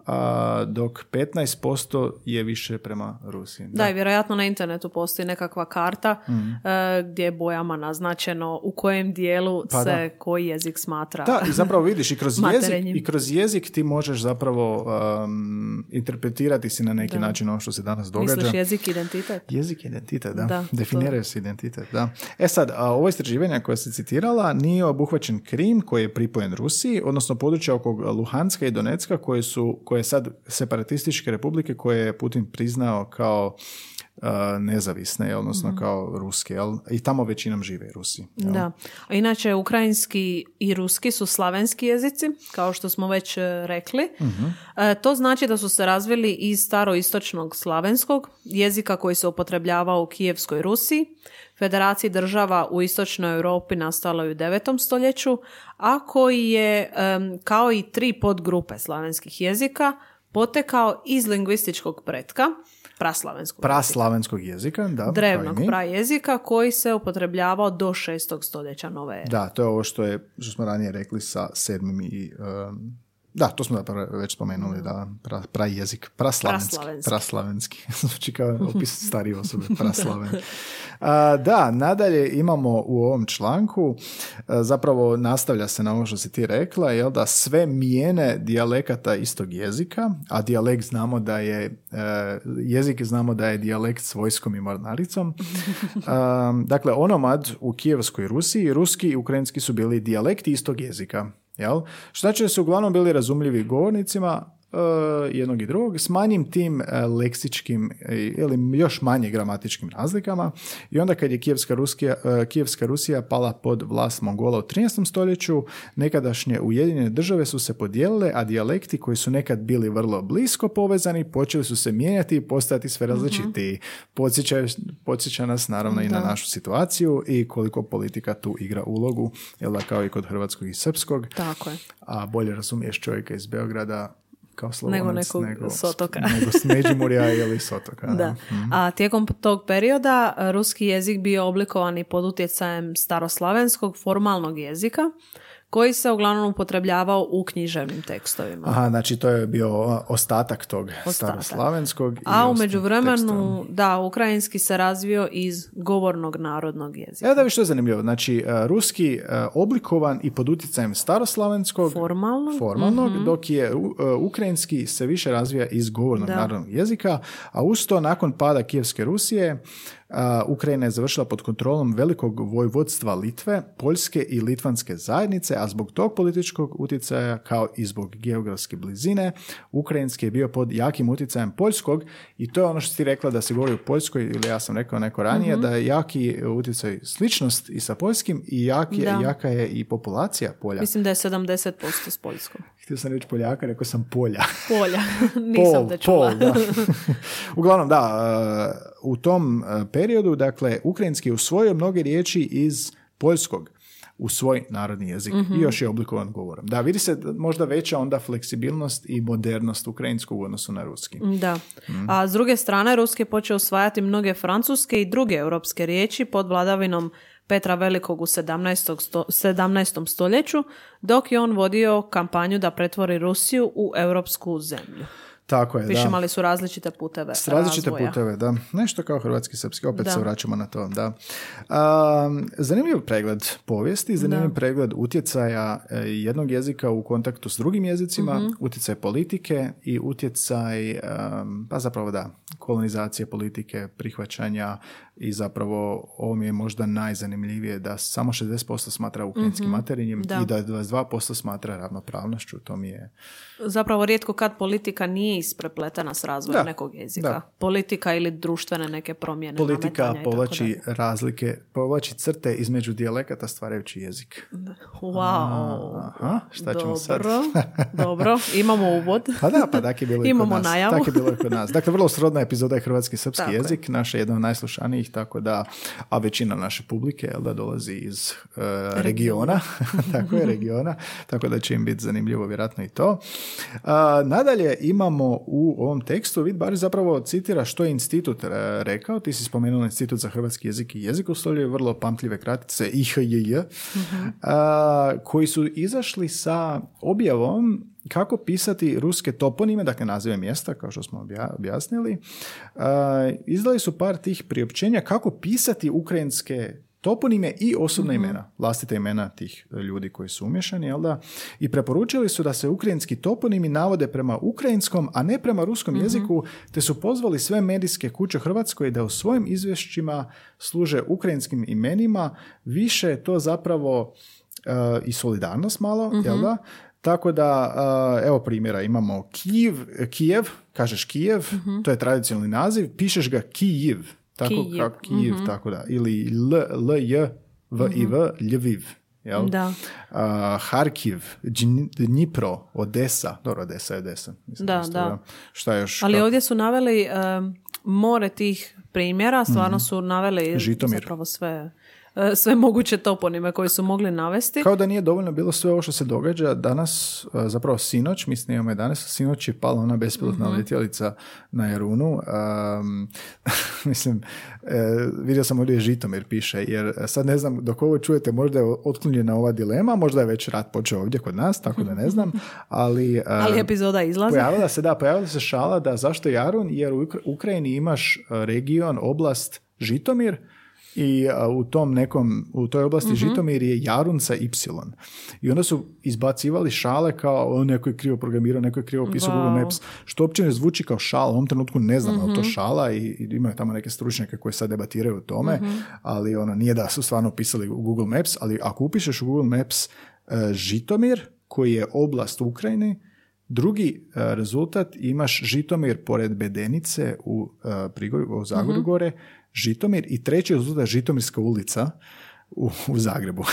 a, dok 15% je više prema Rusiji. Da, i vjerojatno na internetu postoji nekakva karta Mhm. e, gdje je bojama naznačeno u kojem dijelu Pa se da. koji jezik smatra. Da, i zapravo vidiš i kroz (laughs) jezik, i kroz jezik ti možeš zapravo um, interpretirati si na neki način ono što se danas događa. Misliš jezik identitet? Jezik je identitet, da. Da, Definiraju se identitet, da. E sad, a, ovo istraživanje koje se citirala nije obuhvaćen Krim koji je pripojen Rusiji, odnosno područja oko Luhanska i Donecka koje su, koje je sad separatističke republike koje je Putin priznao kao a, nezavisne, odnosno Mhm. kao ruske, jel? I tamo većinom žive Rusi. jel? Da. A inače, ukrajinski i ruski su slavenski jezici, kao što smo već e, rekli. E, to znači da su se razvili iz staroistočnog slavenskog jezika koji se upotrebljavao u Kijevskoj Rusiji, Federaciji država u istočnoj Europi nastalo je u 9. stoljeću, a koji je, kao i tri podgrupe slavenskih jezika, potekao iz lingvističkog pretka, praslavenskog jezika Praslavenskog jezika, da. kao i drevnog prajezika koji se upotrebljavao do šestog stoljeća nove ere. Da, to je ovo što, je, što smo ranije rekli sa sedmim i, um, Da, to smo da već spomenuli, da, pra, prajezik, praslavenski. Praslavenski. Praslavenski. (laughs) Zvuči kao opis starije osobe, (laughs) praslaven. A, da, nadalje imamo u ovom članku, a, zapravo nastavlja se na ovo što si ti rekla, jel da sve mijene dijalekata istog jezika, a dijalekt znamo da je, e, jezik znamo da je dijalekt s vojskom i mornaricom. (laughs) A, dakle, onomad u Kijevskoj Rusiji, ruski i ukrajinski su bili dijalekti istog jezika. Jel? Šta će se uglavnom bili razumljivi govornicima, jednog i drugog s manjim tim e, leksičkim e, ili još manje gramatičkim razlikama i onda kad je Kijevska, Ruskija, Kijevska Rusija pala pod vlast Mongola u 13. stoljeću, nekadašnje Ujedinjene države su se podijelile, a dijalekti koji su nekad bili vrlo blisko povezani počeli su se mijenjati i postajati sve različitiji. Podsjeća, podsjeća nas naravno i na Da. našu situaciju i koliko politika tu igra ulogu, jel da kao i kod hrvatskog i srpskog Tako je. a bolje razumiješ čovjeka iz Beograda kao Slavonac Nego nekog s otoka. nego s Međimurja (laughs) ili s otoka. Da. A tijekom tog perioda e, ruski jezik bio oblikovan i pod utjecajem staroslavenskog formalnog jezika koji se uglavnom upotrebljavao u književnim tekstovima. Aha, znači to je bio ostatak tog Ostatak. staroslavenskog. i A u međuvremenu, da, ukrajinski se razvio iz govornog narodnog jezika. Evo da vi što je zanimljivo. Znači, e, ruski e, oblikovan i pod utjecajem staroslavenskog Formalnog? formalnog, dok je e, ukrajinski se više razvija iz govornog Da. narodnog jezika, a uz to nakon pada Kijevske Rusije Ukrajina je završila pod kontrolom velikog vojvodstva Litve, Poljske i Litvanske zajednice, a zbog tog političkog utjecaja, kao i zbog geografske blizine, Ukrajinski je bio pod jakim utjecajem Poljskog i to je ono što ti rekla da se govori u Poljskoj, ili ja sam rekao neko ranije, da je jaki utjecaj sličnost i sa Poljskim i jaki, Da. jaka je i populacija Polja. Mislim da je 70% s Poljskom. Htio sam reći Poljaka, rekao sam Polja. (laughs) Polja. Nisam Pol, te čula. pol, da. (laughs) Uglavnom, da, uh, u tom uh, periodu, dakle, ukrajinski je usvojio mnoge riječi iz poljskog u svoj narodni jezik i još je oblikovan govorom. Da, vidi se da možda veća onda fleksibilnost i modernost ukrajinskog u odnosu na ruski. Da. Mhm. A s druge strane, Ruski je počeo usvajati mnoge francuske i druge europske riječi pod vladavinom Petra Velikog u 17. Sto, 17. stoljeću, dok je on vodio kampanju da pretvori Rusiju u europsku zemlju. Tako je, Više da. imali su različite puteve S različite razvoja. puteve, da. Nešto kao hrvatski, srpski, opet Da. se vraćamo na to, da. Um, zanimljiv pregled povijesti, zanimljiv Da. pregled utjecaja e, jednog jezika u kontaktu s drugim jezicima, Mhm. utjecaj politike i utjecaj, um, pa zapravo da, kolonizacije politike, prihvaćanja i zapravo ovo mi je možda najzanimljivije da samo 60% smatra ukrajinskim materinjem Mhm. Da. i da 22% smatra ravnopravnošću, to mi je... Zapravo rijetko kad politika nije isprepletena s razvojem Da, nekog jezika. da. Politika ili društvene neke promjene. Politika tako povlači razlike, povlači crte između dijalekata stvarajući jezik. Wow. Aha, šta ćemo sad? Dobro, dobro. Imamo uvod. (laughs) Pa da, pa tak je bilo i Imamo kod nas. najavu. Tak je bilo i kod nas. Dakle, vrlo srodna epizoda je hrvatski srpski Tako je. jezik, naša je jedna od najslušanijih, tako da, a većina naše publike, jel da, dolazi iz e, regiona, (laughs) tako je, regiona, tako da će im biti zanimljivo vjerojatno i to. A, nadalje imamo u ovom tekstu, vid bar zapravo citira što je institut e, rekao, ti si spomenula institut za hrvatski jezik i jezikoslovlje, vrlo pamtljive kratice IHJJ, a, koji su izašli sa objavom kako pisati ruske toponime, dakle nazive mjesta, kao što smo obja- objasnili. A, izdali su par tih priopćenja kako pisati ukrajinske toponime i osobna imena, vlastita imena tih ljudi koji su umješani, jel da? I preporučili su da se ukrajinski toponimi navode prema ukrajinskom, a ne prema ruskom jeziku, te su pozvali sve medijske kuće Hrvatskoj da u svojim izvješćima služe ukrajinskim imenima, više je to zapravo e, i solidarnost malo, jel da? Tako da, e, evo primjera, imamo Kijev, Kijev, kažeš Kijev, to je tradicionalni naziv, pišeš ga Kijev, tako Kijev, kako Kijev, tako da, ili L, L, J, V, I, V, Lviv. Jel? Da. A, Harkiv, Dnipro, Odesa, dobro, Odesa je Odesa. Mislim, Da, isto, da. Šta još? Ali Ka- ovdje su naveli em, more tih primjera, stvarno su naveli Žitomir. zapravo sve sve moguće toponime koje su mogli navesti. Kao da nije dovoljno bilo sve ovo što se događa danas, e, zapravo sinoć, mislim imamo 11, sinoć je pala ona bespilotna Mhm. letjelica na Jarunu. Um, (laughs) mislim, e, vidio sam ovdje Žitomir piše, jer sad ne znam, dok ovo čujete, možda je otklonjena ova dilema, možda je već rat počeo ovdje kod nas, tako da ne znam, (laughs) ali... e, Ali epizoda izlazi. Pojavila se, da, pojavila se šala da zašto Jarun, jer u Ukra- Ukrajini imaš e, region, oblast Žitomir i a, u tom nekom, u toj oblasti Mhm. Žitomir je Jarun sa Y. I onda su izbacivali šale kao o, neko je krivo programirao, neko je krivo pisao Wow. Google Maps, što uopće ne zvuči kao šala. U ovom trenutku ne znam je li Mhm. to šala i, i imaju tamo neke stručnjake koji sad debatiraju o tome, Mhm. ali ono nije da su stvarno pisali u Google Maps, ali ako upišeš u Google Maps e, Žitomir, koji je oblast u Ukrajini, Drugi e, rezultat imaš Žitomir pored Bedenice u, e, Prigorju, u Zagorju gore, Žitomir i treći rezultat Žitomirska ulica u, u Zagrebu.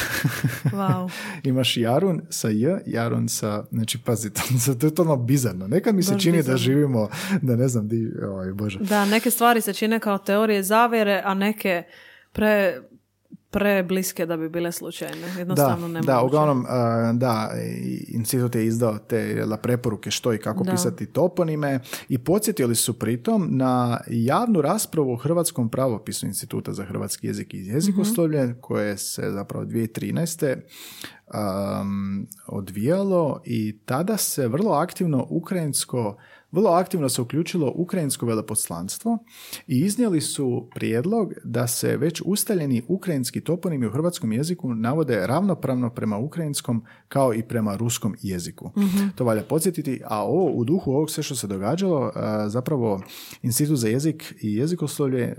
Wow. (laughs) imaš Jarun sa J, Jarun sa, znači pazi, to, (laughs) to je totalno bizarno. Nekad mi se Baš čini da bizarno. živimo, da ne znam di, ovaj, bože. Da, neke stvari se čine kao teorije zavjere, a neke pre, prebliske da bi bile slučajne. Jednostavno da, nemoguće. da, uglavnom, a, da, institut je izdao te preporuke što i kako Da. pisati toponime i podsjetili su pritom na javnu raspravu o hrvatskom pravopisu Instituta za hrvatski jezik i jezikoslovlje koje se zapravo 2013. Um, odvijalo i tada se vrlo aktivno ukrajinsko vrlo aktivno se uključilo ukrajinsko veleposlanstvo i iznijeli su prijedlog da se već ustaljeni ukrajinski toponimi u hrvatskom jeziku navode ravnopravno prema ukrajinskom kao i prema ruskom jeziku. To valja podsjetiti, a ovo u duhu ovog sve što se događalo, a, zapravo Institut za jezik i jezikoslovlje e,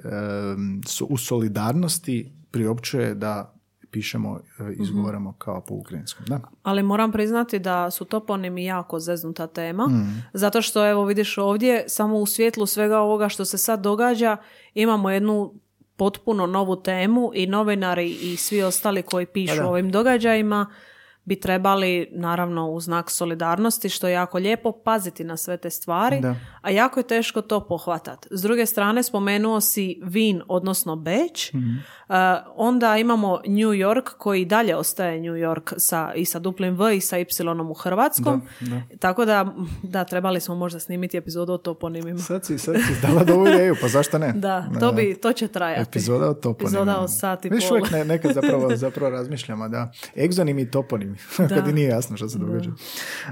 su u solidarnosti priopćuje da pišemo, e, izgovaramo kao po ukrajinskom. Da. Ali moram priznati da su toponimi jako zeznuta tema, Mm. zato što evo vidiš ovdje, samo u svjetlu svega ovoga što se sad događa, imamo jednu potpuno novu temu i novinari i svi ostali koji pišu Pa o ovim događajima bi trebali, naravno, u znak solidarnosti, što je jako lijepo, paziti na sve te stvari, Da. A jako je teško to pohvatat. S druge strane, spomenuo si Vin, odnosno Beč, Mhm. Uh, onda imamo New York koji dalje ostaje New York sa, i sa duplim V i sa Y u hrvatskom. Da, Tako da, da, trebali smo možda snimiti epizodu o toponimima. Sad si, sad si dala dovu ideju, pa zašto ne? (laughs) Da, to, bi, to će trajati. Epizoda o toponimima. Epizoda o sat i Viš uvijek ne, nekad (laughs) zapravo, zapravo razmišljamo, da. Egzonimi i toponimi, (laughs) kad nije jasno što se događa.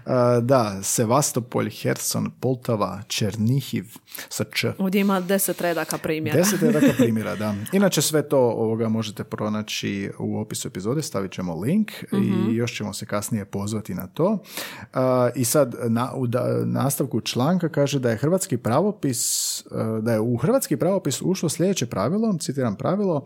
A, da, Sevastopolj, Herson, Poltava, Černihiv, sa Č. Ovdje ima deset redaka primjera. Deset (laughs) je dakle primjera, da. Inače sve to ovoga možete pronaći u opisu epizode, stavit ćemo link i još ćemo se kasnije pozvati na to. A, I sad na, u da- nastavku članka kaže da je hrvatski pravopis, e, da je u hrvatski pravopis ušlo sljedeće pravilo, citiram pravilo,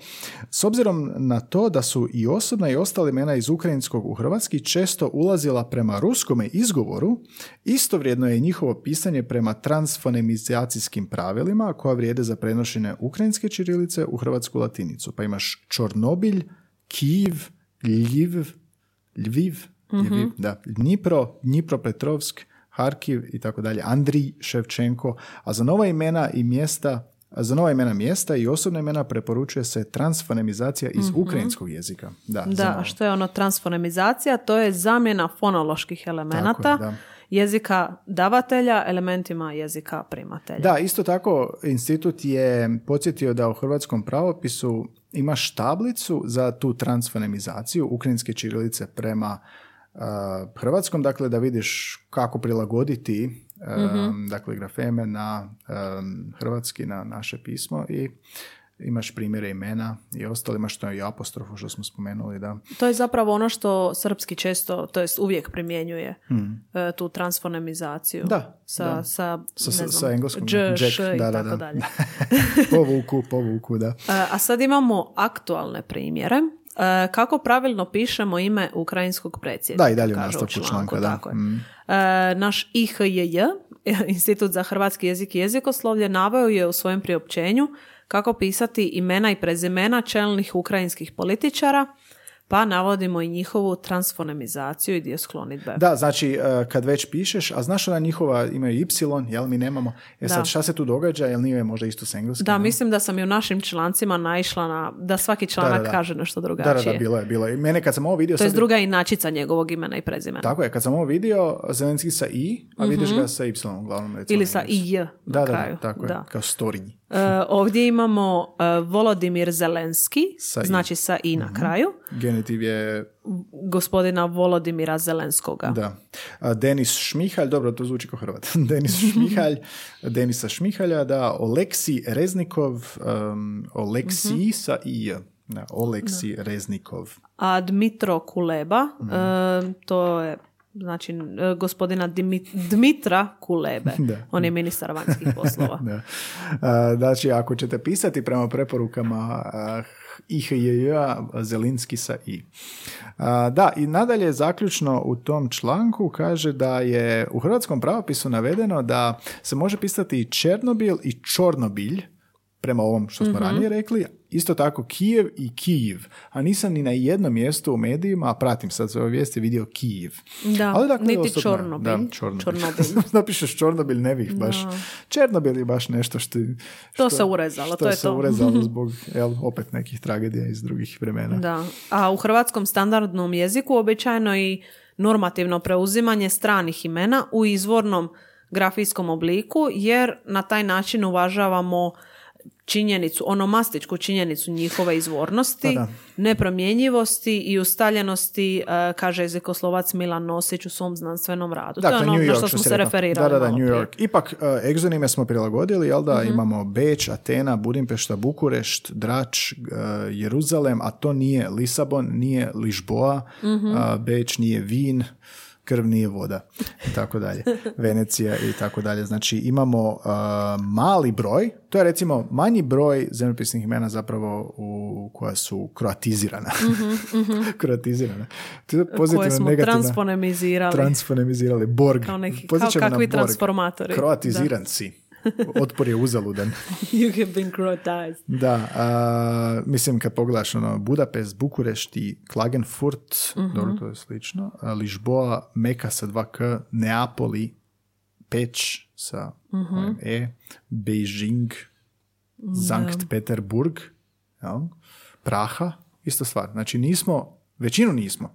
s obzirom na to da su i osobna i ostala imena iz ukrajinskog u hrvatski često ulazila prema ruskome izgovoru, istovrijedno je njihovo pisanje prema transfonemizacijskim pravilima koja vrijede za prenošenje ukrajinske čirilice u hrvatsku latinicu. Pa imaš Čornobilj, Kijev, Ljiv, Lviv, Lviv, da, Dnipro, Dnipropetrovsk, Harkiv i tako dalje, Andrij Ševčenko, a za nova imena i mjesta a za nova imena mjesta i osobna imena preporučuje se transfonemizacija iz ukrajinskog jezika. Da, Da, a što je ono transfonemizacija? To je zamjena fonoloških elemenata Tako je, da. Jezika davatelja elementima jezika primatelja. Da, isto tako institut je podsjetio da u hrvatskom pravopisu imaš tablicu za tu transfonemizaciju ukrajinske čirilice prema uh, hrvatskom, dakle da vidiš kako prilagoditi um, dakle grafeme na um, hrvatski, na naše pismo i imaš primjere imena i ostalo, imaš to i apostrofu što smo spomenuli, da. To je zapravo ono što srpski često, to jest uvijek primjenjuje e, tu transfonemizaciju. Da, Sa, da. sa, Sa- ne sa- znam, sa engleskog, dž, Jack, š i da, da, tako da. dalje. (laughs) (laughs) povuku, povuku, da. E, A sad imamo aktualne primjere. E, Kako pravilno pišemo ime ukrajinskog predsjednika? Da, i dalje u nastavku članku, članka, da. tako je. Mm. Naš IHJJ, (laughs) Institut za hrvatski jezik i jezikoslovlje, naveo je u svojem priopćenju kako pisati imena i prezimena čelnih ukrajinskih političara, pa navodimo i njihovu transfonemizaciju i dio sklonitbe. Da, znači e, kad već pišeš, a znaš ona njihova imaju y, jel mi nemamo, e sad Da. šta se tu događa, jel nije možda isto s engleskim? Da, ne? mislim da sam i u našim člancima naišla na da svaki članak da, da. kaže nešto Da, da, drugačije. da, bilo je, bilo je. I Mene kad sam ovo vidio... To je sad- druga inačica njegovog imena i prezimena. Tako je, kad sam ovo vidio, Zelenski sa i, a vidiš ga sa y uglavnom. Recimo, Mhm. Ili sa i j Da, na da, kraju. da, tako Da. je, kao story. E, ovdje imamo e, Volodimir Zelenski, Sa znači sa i na kraju, Genitiv je, gospodina Volodimira Zelenskoga. da. A, Denis Šmihalj, dobro, to zvuči kao Hrvat. (laughs) Denis Šmihalj, (laughs) Denisa Šmihalja, da. Oleksi Reznikov, um, Oleksi Mhm. sa i. Da, Oleksi Reznikov. A Dmitro Kuleba, Mhm. e, to je znači e, gospodina Dmitra Kulebe. (laughs) Da. On je ministar vanjskih (laughs) poslova. Da. A, Znači, ako ćete pisati prema preporukama a, IHJJ, Zelinski sa I. Da, i nadalje zaključno u tom članku kaže da je u hrvatskom pravopisu navedeno da se može pisati i Černobil i Čornobilj, prema ovom što smo ranije rekli, isto tako Kijev i Kijiv. A nisam ni na jednom mjestu u medijima, a pratim sad sve ove vijesti, vidio Kijiv. Da, Ali dakle, niti osobno- Čornobilj. Da, Čornobilj. Čornobilj. (laughs) Napišeš Čornobilj, ne bih baš. Černobil je baš nešto što... To što- se urezalo, što to je se to. urezalo zbog, jel, opet nekih tragedija iz drugih vremena. Da. A u hrvatskom standardnom jeziku običajno i normativno preuzimanje stranih imena u izvornom grafijskom obliku, jer na taj način uvažavamo činjenicu, onomastičku činjenicu njihove izvornosti, Da, da. nepromjenjivosti i ustaljenosti, e, kaže jezikoslovac Milan Nosić u svom znanstvenom radu. to je ono New na York, što što smo se referirali Da, da, da, New prije. York. Ipak, uh, egzonime smo prilagodili, jel da? Mhm. Imamo Beč, Atena, Budimpešta, Bukurešt, Drač, uh, Jeruzalem, a to nije Lisabon, nije Ližboa, Mhm. uh, Beč nije Vin, krv nije voda i (laughs) tako dalje. Venecija i tako dalje. Znači imamo uh, mali broj, to je recimo manji broj zemljopisnih imena zapravo u, koja su kroatizirana. (laughs) kroatizirana. To je Mhm, Koje pozitivno, smo negativno. transponemizirali. Transfonemizirali. Borg. Kao neki- kao kakvi Borg. transformatori. Kroatiziran si. Otpor je uzaludan. (laughs) you have been croatized. Da, a, mislim kad pogledaš ono, Budapest, Bukurešt i Klagenfurt, Mhm. dobro to je slično, a, Ližboa, Meka sa 2K, Neapoli, Peć sa Mhm. ovim E, Beijing, Sankt Peterburg, jel? Praha, ista stvar. Znači nismo, većinu nismo.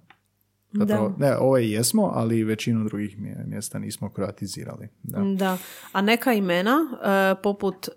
Zapravo, ne, ove jesmo, ali većinu drugih mje- mjesta nismo kroatizirali. Da. Da, a neka imena, e, poput e,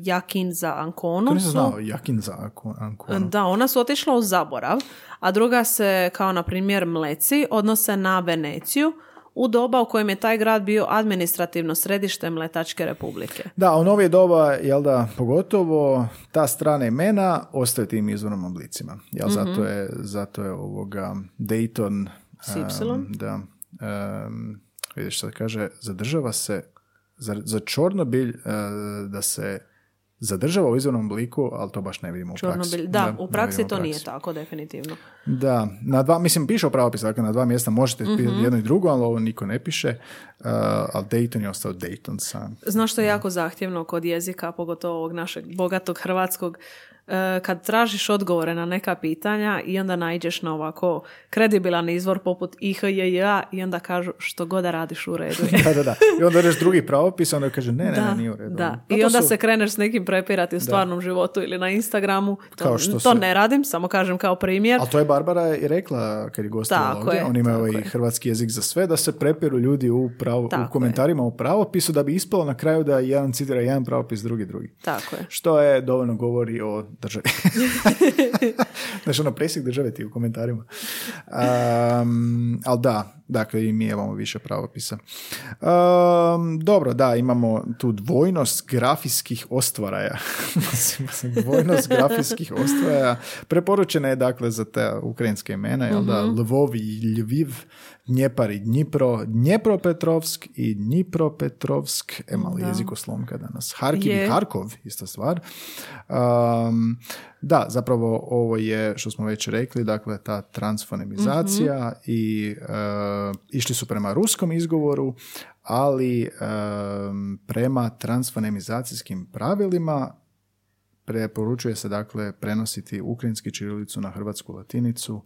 Jakin za Ankonu, To nisam znao, Jakin za Anko- Anconu. Da, ona su otišla u zaborav, a druga se, kao na primjer Mleci, odnose na Veneciju, u doba u kojem je taj grad bio administrativno središte Mletačke republike. Da, u novije doba, jel da, pogotovo ta strana imena ostaje tim izvornim oblicima. Jel, Mhm. zato, je, zato je ovoga Dayton... Em, da, em, vidiš šta kaže, zadržava se za, za Čornobilj e, da se zadržava u izvornom obliku, ali to baš ne vidimo u praksi. Čornobilj. Da, u praksi to u nije praksi. tako, definitivno. Da, na dva, mislim, piše u pravopisu, dakle na dva mjesta možete Mhm. pisati jedno i drugo, ali ovo niko ne piše, uh, ali Dayton je ostao Dayton sam. Znaš što je jako zahtjevno kod jezika, pogotovo ovog našeg bogatog hrvatskog, kad tražiš odgovore na neka pitanja i onda naiđeš na ovako kredibilan izvor poput IHJJ i onda kažu što god da radiš u redu je. (laughs) da, da, da. I onda reš drugi pravopis, onda kaže ne, ne, Da, ne, nije u redu. da. I onda su- se kreneš s nekim prepirati u stvarnom životu ili na Instagramu. To, Kao što to se- ne radim, samo kažem kao primjer. Ali to je Barbara i rekla kad je Tako ovdje, je, oni imaju ovaj je. hrvatski jezik za sve, da se prepiru ljudi u, pravo, u komentarima u pravopisu da bi ispalo na kraju da jedan citira jedan pravopis, drugi drugi. Tako je. Što je dovoljno govori o даже. (laughs) (laughs) Znaš, ono, presjek države ti u komentarima. Um, ali da, dakle i mi imamo više pravopisa. Um, dobro, da, imamo tu dvojnost grafijskih ostvaraja. (laughs) Dvojnost grafijskih ostvaraja. Preporučena je dakle za te ukrajinske imena, jel da, Lvov i Lviv, Dnjepar i Dnjipro, Dnjepropetrovsk i Dnjipropetrovsk, e malo Da. jezikoslomka danas, Harkiv i Je. Harkov, ista stvar. Um, da, zapravo ovo je, što smo već rekli, dakle ta transfonemizacija i uh, išli su prema ruskom izgovoru, ali um, prema transfonemizacijskim pravilima preporučuje se dakle prenositi ukrajinski čirilicu na hrvatsku latinicu,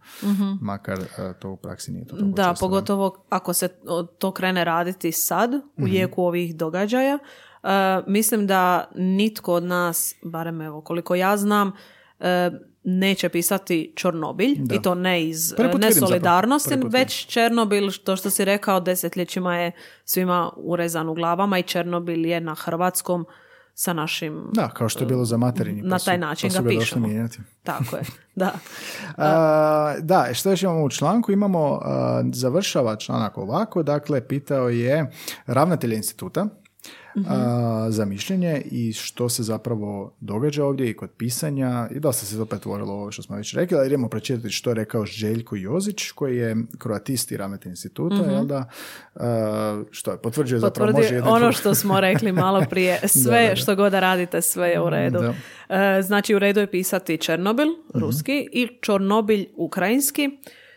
makar e, to u praksi nije to Da, često, pogotovo ako se to krene raditi sad, u jeku ovih događaja. E, mislim da nitko od nas, barem evo koliko ja znam, e, neće pisati Čornobilj Da. i to ne iz Prvi put ne vidim zapravo. solidarnosti, Prvi put već Černobil, to što si rekao, desetljećima je svima urezan u glavama i Černobil je na hrvatskom sa našim... Da, kao što je bilo za materinji. pa Na su- taj način pa su ga pišemo. mijenjati. Tako je, (laughs) da. A, da, što još imamo u članku? Imamo, a, završava članak ovako, dakle, pitao je ravnatelja instituta a, za mišljenje i što se zapravo događa ovdje i kod pisanja i dosta se to pretvorilo ovo što smo već rekli, ali idemo pročitati što je rekao Željko Jozić, koji je kroatist i ravnatelj instituta, jel da, a, što je, potvrđuje zapravo, može ono što smo rekli (laughs) malo prije. Sve Da, da, da. što god da radite, sve je u redu. Da. E, Znači, u redu je pisati Černobil, Mhm. ruski, i Čornobilj, ukrajinski,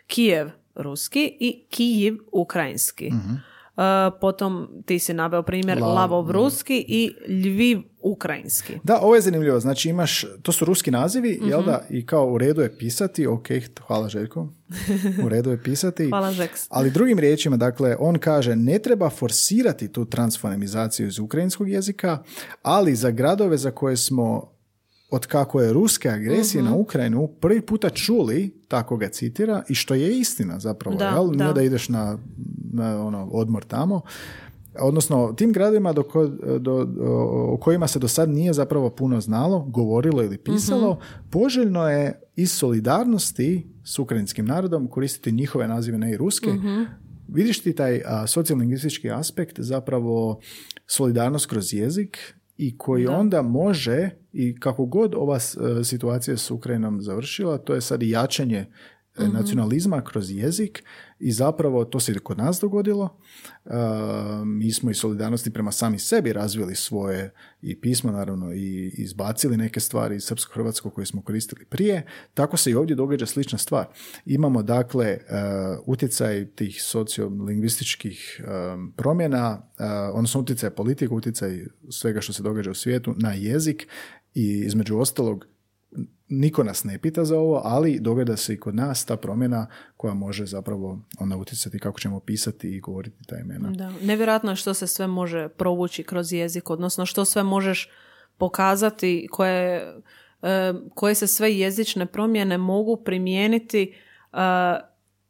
Kijev, ruski i Kijiv, ukrajinski. Mhm. E, Potom ti si naveo primjer Lav- Lavov, ruski i Lviv, ukrajinski. Da, ovo je zanimljivo. Znači imaš, to su ruski nazivi, jel da? I kao u redu je pisati, ok, hvala Željko, u redu je pisati. (laughs) Hvala, Žeks. Ali drugim riječima, dakle, on kaže ne treba forsirati tu transfonemizaciju iz ukrajinskog jezika, ali za gradove za koje smo od kako je ruske agresije Mhm. na Ukrajinu prvi puta čuli, tako ga citira, i što je istina zapravo, Da, jel? Da. da ideš na, na ono, odmor tamo. Odnosno, tim gradovima do, do, o kojima se do sad nije zapravo puno znalo, govorilo ili pisalo, Mhm. poželjno je iz solidarnosti s ukrajinskim narodom koristiti njihove nazive, ne i ruske. Mhm. Vidiš ti taj socijalingvistički aspekt, zapravo solidarnost kroz jezik i koji Da. onda može i kako god ova e, situacija s Ukrajinom završila, to je sad i jačanje Mhm. nacionalizma kroz jezik i zapravo to se i kod nas dogodilo. E, mi smo i solidarnosti prema sami sebi razvili svoje i pismo naravno i izbacili neke stvari iz srpsko-hrvatskog koje smo koristili prije. Tako se i ovdje događa slična stvar. Imamo dakle e, utjecaj tih sociolingvističkih e, promjena, e, odnosno utjecaj politike, utjecaj svega što se događa u svijetu na jezik i između ostalog niko nas ne pita za ovo, ali događa se i kod nas ta promjena koja može zapravo onda utjecati kako ćemo pisati i govoriti ta imena. Da. Nevjerojatno je što se sve može provući kroz jezik, odnosno što sve možeš pokazati, koje, e, koje se sve jezične promjene mogu primijeniti e,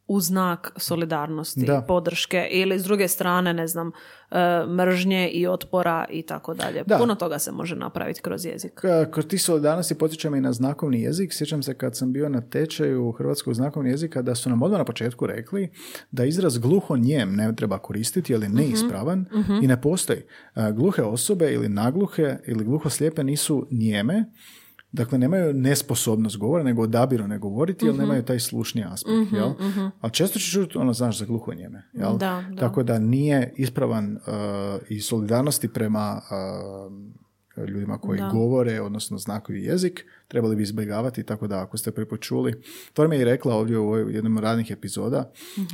u znak solidarnosti, Da. podrške ili s druge strane, ne znam, e, mržnje i otpora i tako dalje. Da. Puno toga se može napraviti kroz jezik. K- Kod tih solidarnosti potičem i na znakovni jezik. Sjećam se kad sam bio na tečaju hrvatskog znakovnog jezika da su nam odmah na početku rekli da izraz gluho njem ne treba koristiti jer je neispravan i ne postoji. A, Gluhe osobe ili nagluhe ili gluho slijepe nisu njeme, Dakle, nemaju nesposobnost govora, nego odabiru ne govoriti, jer nemaju taj slušni aspekt, jel? Ali često ćeš čuti, ono, znaš, za gluho njeme, jel? Da, da. Tako da nije ispravan uh, i solidarnosti prema uh, ljudima koji Da. govore, odnosno znakovi jezik, trebali bi izbjegavati, tako da ako ste prvi put čuli. To mi je i rekla ovdje u ovoj jednom od radnih epizoda,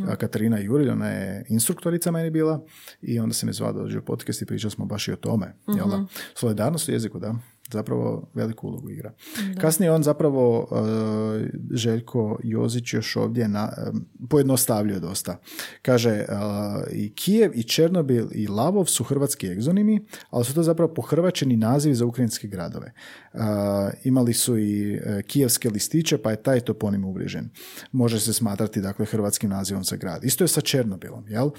a, Katarina Jurilj, ona je instruktorica meni bila i onda se me zvala da dođe u podcast i pričali smo baš i o tome. Jel da? Solidarnost u jeziku, da zapravo veliku ulogu igra. Kasnije on zapravo uh, Željko Jozić još ovdje na, um, pojednostavljuje dosta. Kaže uh, i Kijev i Černobil i Lavov su hrvatski egzonimi, ali su to zapravo pohrvačeni nazivi za ukrajinske gradove. Uh, imali su i uh, kijevske listiće, pa je taj toponim uvriježen. Može se smatrati dakle hrvatskim nazivom za grad. Isto je sa Černobilom, jel?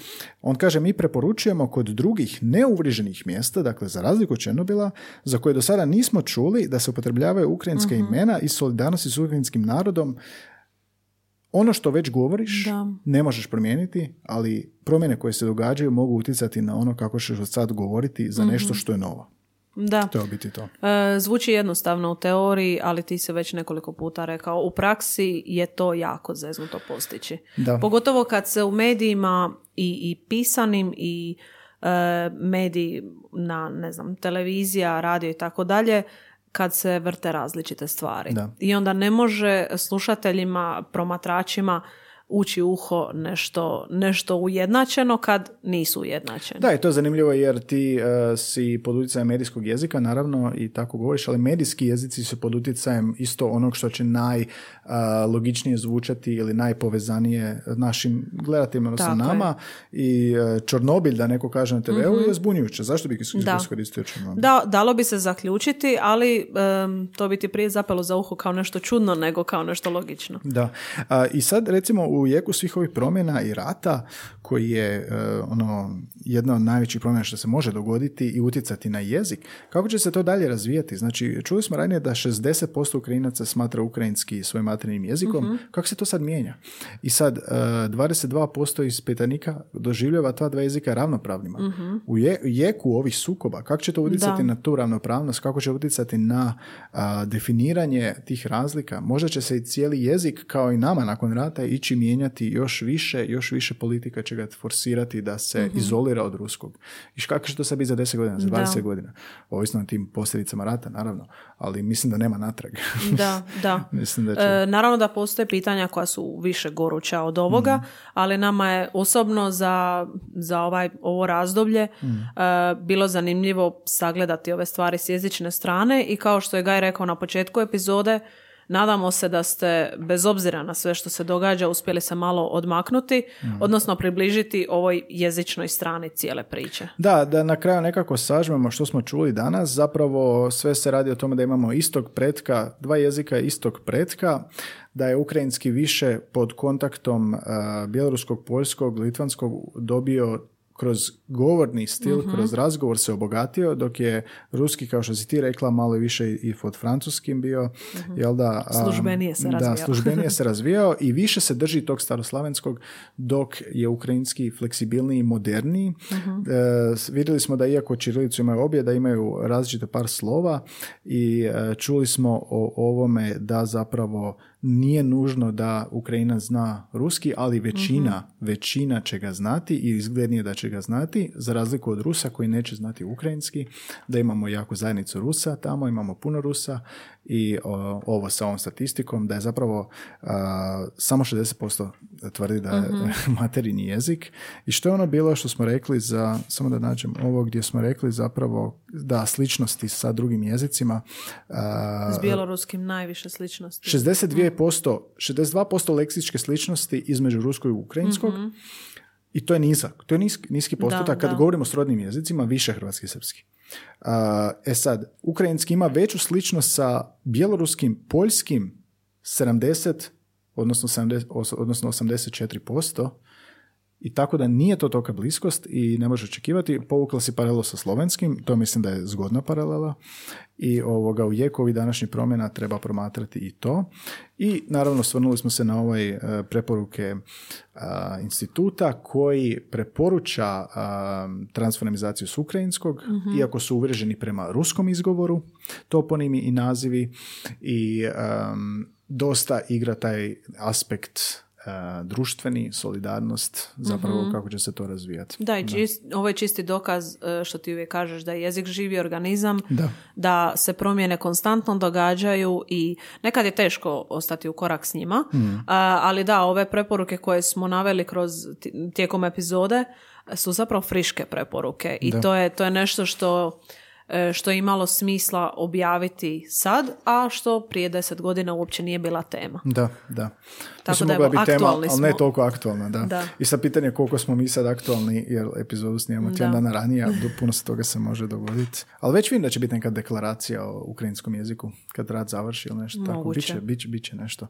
On kaže mi preporučujemo kod drugih neuvriženih mjesta, dakle za razliku od Černobila, za koje do sada nismo čuli da se upotrebljavaju ukrajinske imena i solidarnosti s ukrajinskim narodom, ono što već govoriš Da. ne možeš promijeniti, ali promjene koje se događaju mogu utjecati na ono kako ćeš od sad govoriti za nešto što je novo. Da. To je biti to. E, zvuči jednostavno u teoriji, ali ti se već nekoliko puta rekao, u praksi je to jako zeznuto postići. Da. Pogotovo kad se u medijima i, i pisanim i mediji na, ne znam, televizija, radio i tako dalje, kad se vrte različite stvari. Da. I onda ne može slušateljima, promatračima ući uho nešto, nešto ujednačeno kad nisu ujednačeni. Da, i to je zanimljivo jer ti uh, si pod utjecajem medijskog jezika, naravno, i tako govoriš, ali medijski jezici su pod utjecajem isto onog što će najlogičnije zvučati ili najpovezanije našim gledateljima, odnosno nama. I uh, Čornobilj, da neko kaže na TV-u, mm-hmm. je zbunjujuće. Zašto bi iskoristio Čornobilj? Da, dalo bi se zaključiti, ali to bi ti prije zapelo za uho kao nešto čudno nego kao nešto logično. Da. I sad, recimo, u jeku svih ovih promjena i rata koji je uh, ono jedna od najvećih promjena što se može dogoditi i utjecati na jezik. Kako će se to dalje razvijati? Znači, čuli smo ranije da 60% Ukrajinaca smatra ukrajinski svojim materijalnim jezikom. uh Kako se to sad mijenja? I sad, uh, e, 22% ispitanika doživljava ta dva jezika ravnopravnima. uh U jeku ovih sukoba, kako će to utjecati na tu ravnopravnost? Kako će utjecati na definiranje tih razlika? Možda će se i cijeli jezik, kao i nama nakon rata, ići mijenjati još više, još više politika će ga forsirati da se mm izolira od ruskog. I kako će to sad biti za 10 godina, za 20 godina? Ovisno o tim posljedicama rata, naravno. Ali mislim da nema natrag. da, da. (laughs) mislim da će... e, naravno da postoje pitanja koja su više goruća od ovoga, mhm. ali nama je osobno za, za ovaj, ovo razdoblje mm. bilo zanimljivo sagledati ove stvari s jezične strane i kao što je Gaj rekao na početku epizode, Nadamo se da ste, bez obzira na sve što se događa, uspjeli se malo odmaknuti, mhm. odnosno približiti ovoj jezičnoj strani cijele priče. Da, da na kraju nekako sažmemo što smo čuli danas. Zapravo sve se radi o tome da imamo istog pretka, dva jezika istog pretka, da je ukrajinski više pod kontaktom uh, bjeloruskog, poljskog, litvanskog dobio kroz govorni stil, uh kroz razgovor se obogatio, dok je ruski, kao što si ti rekla, malo više i pod francuskim bio, uh jel da... službenije se razvijao. Da, (laughs) službenije se razvijao i više se drži tog staroslavenskog, dok je ukrajinski fleksibilniji i moderniji. uh E, vidjeli smo da iako čirilicu imaju obje, da imaju različite par slova i e, čuli smo o ovome da zapravo nije nužno da Ukrajina zna ruski, ali većina, mhm. većina će ga znati i izglednije da će ga znati, za razliku od Rusa koji neće znati ukrajinski, da imamo jako zajednicu Rusa tamo, imamo puno Rusa i ovo sa ovom statistikom, da je zapravo samo 60% tvrdi da je (laughs) uh materijni jezik. I što je ono bilo što smo rekli za, samo da nađem ovo gdje smo rekli zapravo da sličnosti sa drugim jezicima. S bjeloruskim najviše sličnosti. 62%, 62% leksičke sličnosti između ruskog i ukrajinskog. Mhm. I to je nizak, to je niski, niski postotak. Kad govorimo o srodnim jezicima, više hrvatski i srpski. E sad, ukrajinski ima veću sličnost sa bjeloruskim, poljskim 70, odnosno, 70, odnosno 84%, i tako da nije to toka bliskost i ne može očekivati. Povukla si paralelu sa slovenskim, to mislim da je zgodna paralela i ovoga u jeku ovih današnjih promjena treba promatrati i to. I naravno svrnuli smo se na ovaj e, preporuke instituta koji preporuča transformizaciju s ukrajinskog, mhm. iako su uvrženi prema ruskom izgovoru, toponimi i nazivi i dosta igra taj aspekt društveni, solidarnost, zapravo mm kako će se to razvijati. Da, i ovo je čisti dokaz e, što ti uvijek kažeš da je jezik živi organizam, da. da se promjene konstantno događaju i nekad je teško ostati u korak s njima, mm. ali da, ove preporuke koje smo naveli kroz tijekom epizode su zapravo friške preporuke i to je, to je nešto što E, što je imalo smisla objaviti sad, a što prije deset godina uopće nije bila tema. Da, da. Tako da evo, tema, ali ne toliko aktualna, da. da. I sad pitanje koliko smo mi sad aktualni, jer epizodu snimamo tjedan dana ranije, a puno se toga se može dogoditi. Ali već vidim da će biti neka deklaracija o ukrajinskom jeziku, kad rad završi ili nešto tako. Biće, biće, biće nešto.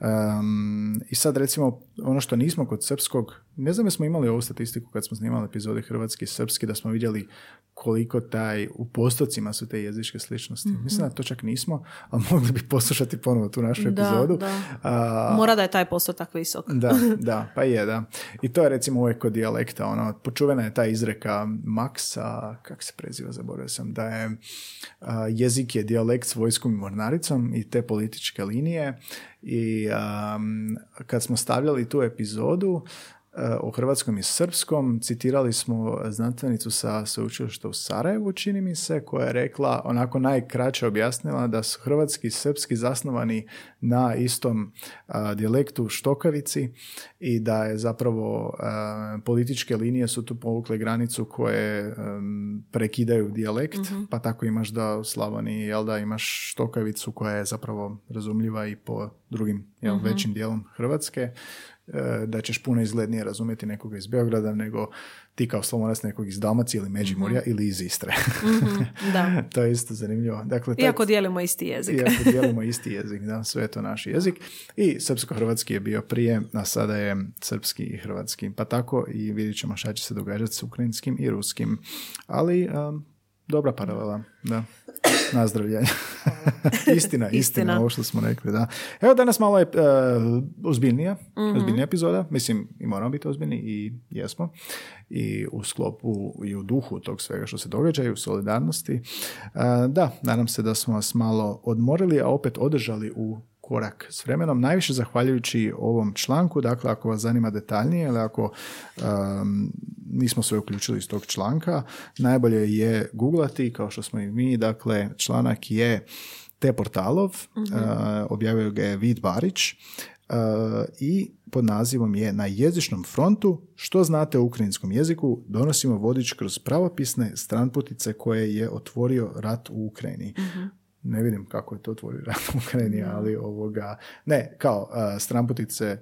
Um, I sad recimo, ono što nismo kod srpskog, ne znam smo imali ovu statistiku kad smo snimali epizode hrvatski i srpski, da smo vidjeli koliko taj, u postocima su te jezičke sličnosti. mm Mislim da to čak nismo, ali mogli bi poslušati ponovo tu našu epizodu. Da. Mora da je taj postotak visok. da, (laughs) da, pa je, da. I to je recimo uvijek kod dijalekta, ono, počuvena je ta izreka Maxa, kak se preziva, zaboravio sam, da je jezik je dijalekt s vojskom i mornaricom i te političke linije i kad smo stavljali tu epizodu, o hrvatskom i srpskom. Citirali smo znanstvenicu sa sveučilišta u Sarajevu, čini mi se, koja je rekla, onako najkraće objasnila da su hrvatski i srpski zasnovani na istom dijalektu štokavici i da je zapravo političke linije su tu povukle granicu koje prekidaju dijalekt, mhm. pa tako imaš da u Slavoniji, jel da, imaš štokavicu koja je zapravo razumljiva i po drugim jel, mhm. većim dijelom Hrvatske, e, da ćeš puno izglednije razumjeti nekoga iz Beograda nego ti kao slovonac nekog iz Dalmacije ili Međimurja mhm. ili iz Istre. da. (laughs) to je isto zanimljivo. Dakle, iako dijelimo isti jezik. iako (laughs) dijelimo isti jezik, da, sve je to naš jezik. I srpsko-hrvatski je bio prije, a sada je srpski i hrvatski. Pa tako i vidjet ćemo šta će se događati s ukrajinskim i ruskim. Ali dobra paralela, da. Nazdravljanje. (laughs) istina, istina, istina, ovo što smo rekli, da. Evo danas malo je uh, ozbiljnija, mm ozbiljnija epizoda. Mislim, i moramo biti ozbiljni i jesmo. I u sklopu i u duhu tog svega što se događa i u solidarnosti. Uh, da, nadam se da smo vas malo odmorili, a opet održali u korak s vremenom, najviše zahvaljujući ovom članku, dakle ako vas zanima detaljnije ili ako um, nismo sve uključili iz tog članka, najbolje je googlati kao što smo i mi, dakle članak je te portalov, uh objavio ga je Vid Barić uh, i pod nazivom je Na jezičnom frontu što znate o ukrajinskom jeziku donosimo vodič kroz pravopisne stranputice koje je otvorio rat u Ukrajini. uh ne vidim kako je to otvorio rat u Ukrajini, ali ovoga, ne, kao uh, stramputice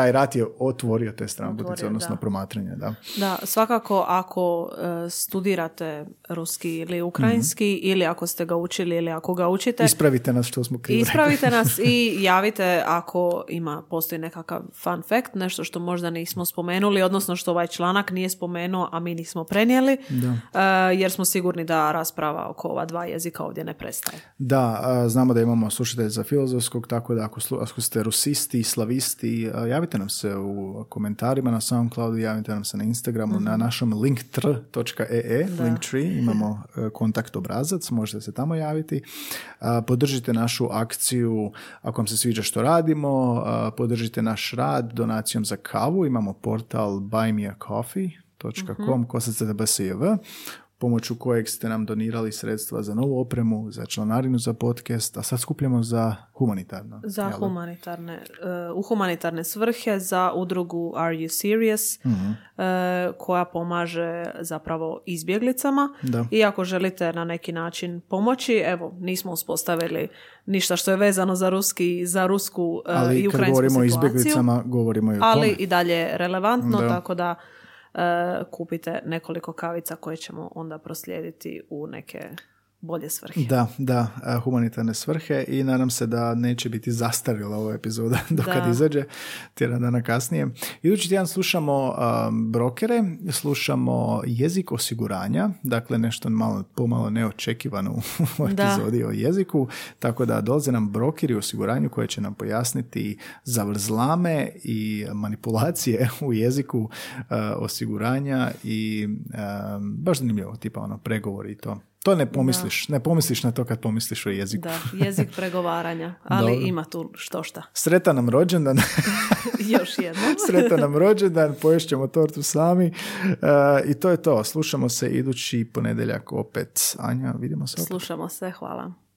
taj rat je otvorio te strambutice, odnosno da. promatranje. Da. da, svakako ako e, studirate ruski ili ukrajinski mhm. ili ako ste ga učili ili ako ga učite. Ispravite nas što smo krivo Ispravite (laughs) nas i javite ako ima, postoji nekakav fun fact, nešto što možda nismo spomenuli, odnosno što ovaj članak nije spomenuo, a mi nismo prenijeli, da. E, jer smo sigurni da rasprava oko ova dva jezika ovdje ne prestaje. Da, znamo da imamo slušatelje za filozofskog, tako da ako, ako ste rusisti, slavisti, javite javite nam se u komentarima na SoundCloudu, javite nam se na Instagramu, na mhm. našom linktr.ee, linktree, imamo (laughs) e, kontakt obrazac, možete se tamo javiti. Podržite našu akciju ako vam se sviđa što radimo, podržite naš rad donacijom za kavu, imamo portal buymeacoffee.com, mm-hmm pomoću kojeg ste nam donirali sredstva za novu opremu, za članarinu za podcast, a sad skupljamo za humanitarno. Za humanitarne, uh, u humanitarne svrhe, za udrugu Are You Serious, uh koja pomaže zapravo izbjeglicama. Da. I ako želite na neki način pomoći, evo, nismo uspostavili ništa što je vezano za ruski, za rusku uh, Ali i ukrajinsku situaciju. govorimo o izbjeglicama, govorimo i o Ali i dalje relevantno, tako da kupite nekoliko kavica koje ćemo onda proslijediti u neke bolje svrhe. Da, da, e, humanitarne svrhe i nadam se da neće biti zastarila ova epizoda (laughs) dok kad izađe tjedan dana kasnije. Idući tjedan slušamo brokere, slušamo jezik osiguranja, dakle nešto malo, pomalo neočekivano u (laughs) epizodi o jeziku, tako da dolaze nam brokeri u osiguranju koje će nam pojasniti zavrzlame i manipulacije (laughs) u jeziku uh, osiguranja i baš zanimljivo, tipa ono pregovori i to. To ne pomisliš, ne pomisliš na to kad pomisliš o jeziku. Da, jezik pregovaranja, (laughs) ali ima tu što šta. Sretan nam rođendan. (laughs) Još jednom. (laughs) Sretan nam rođendan, poješćemo tortu sami. Uh, I to je to. Slušamo se idući ponedjeljak opet. Anja, vidimo se opet. Slušamo se, hvala.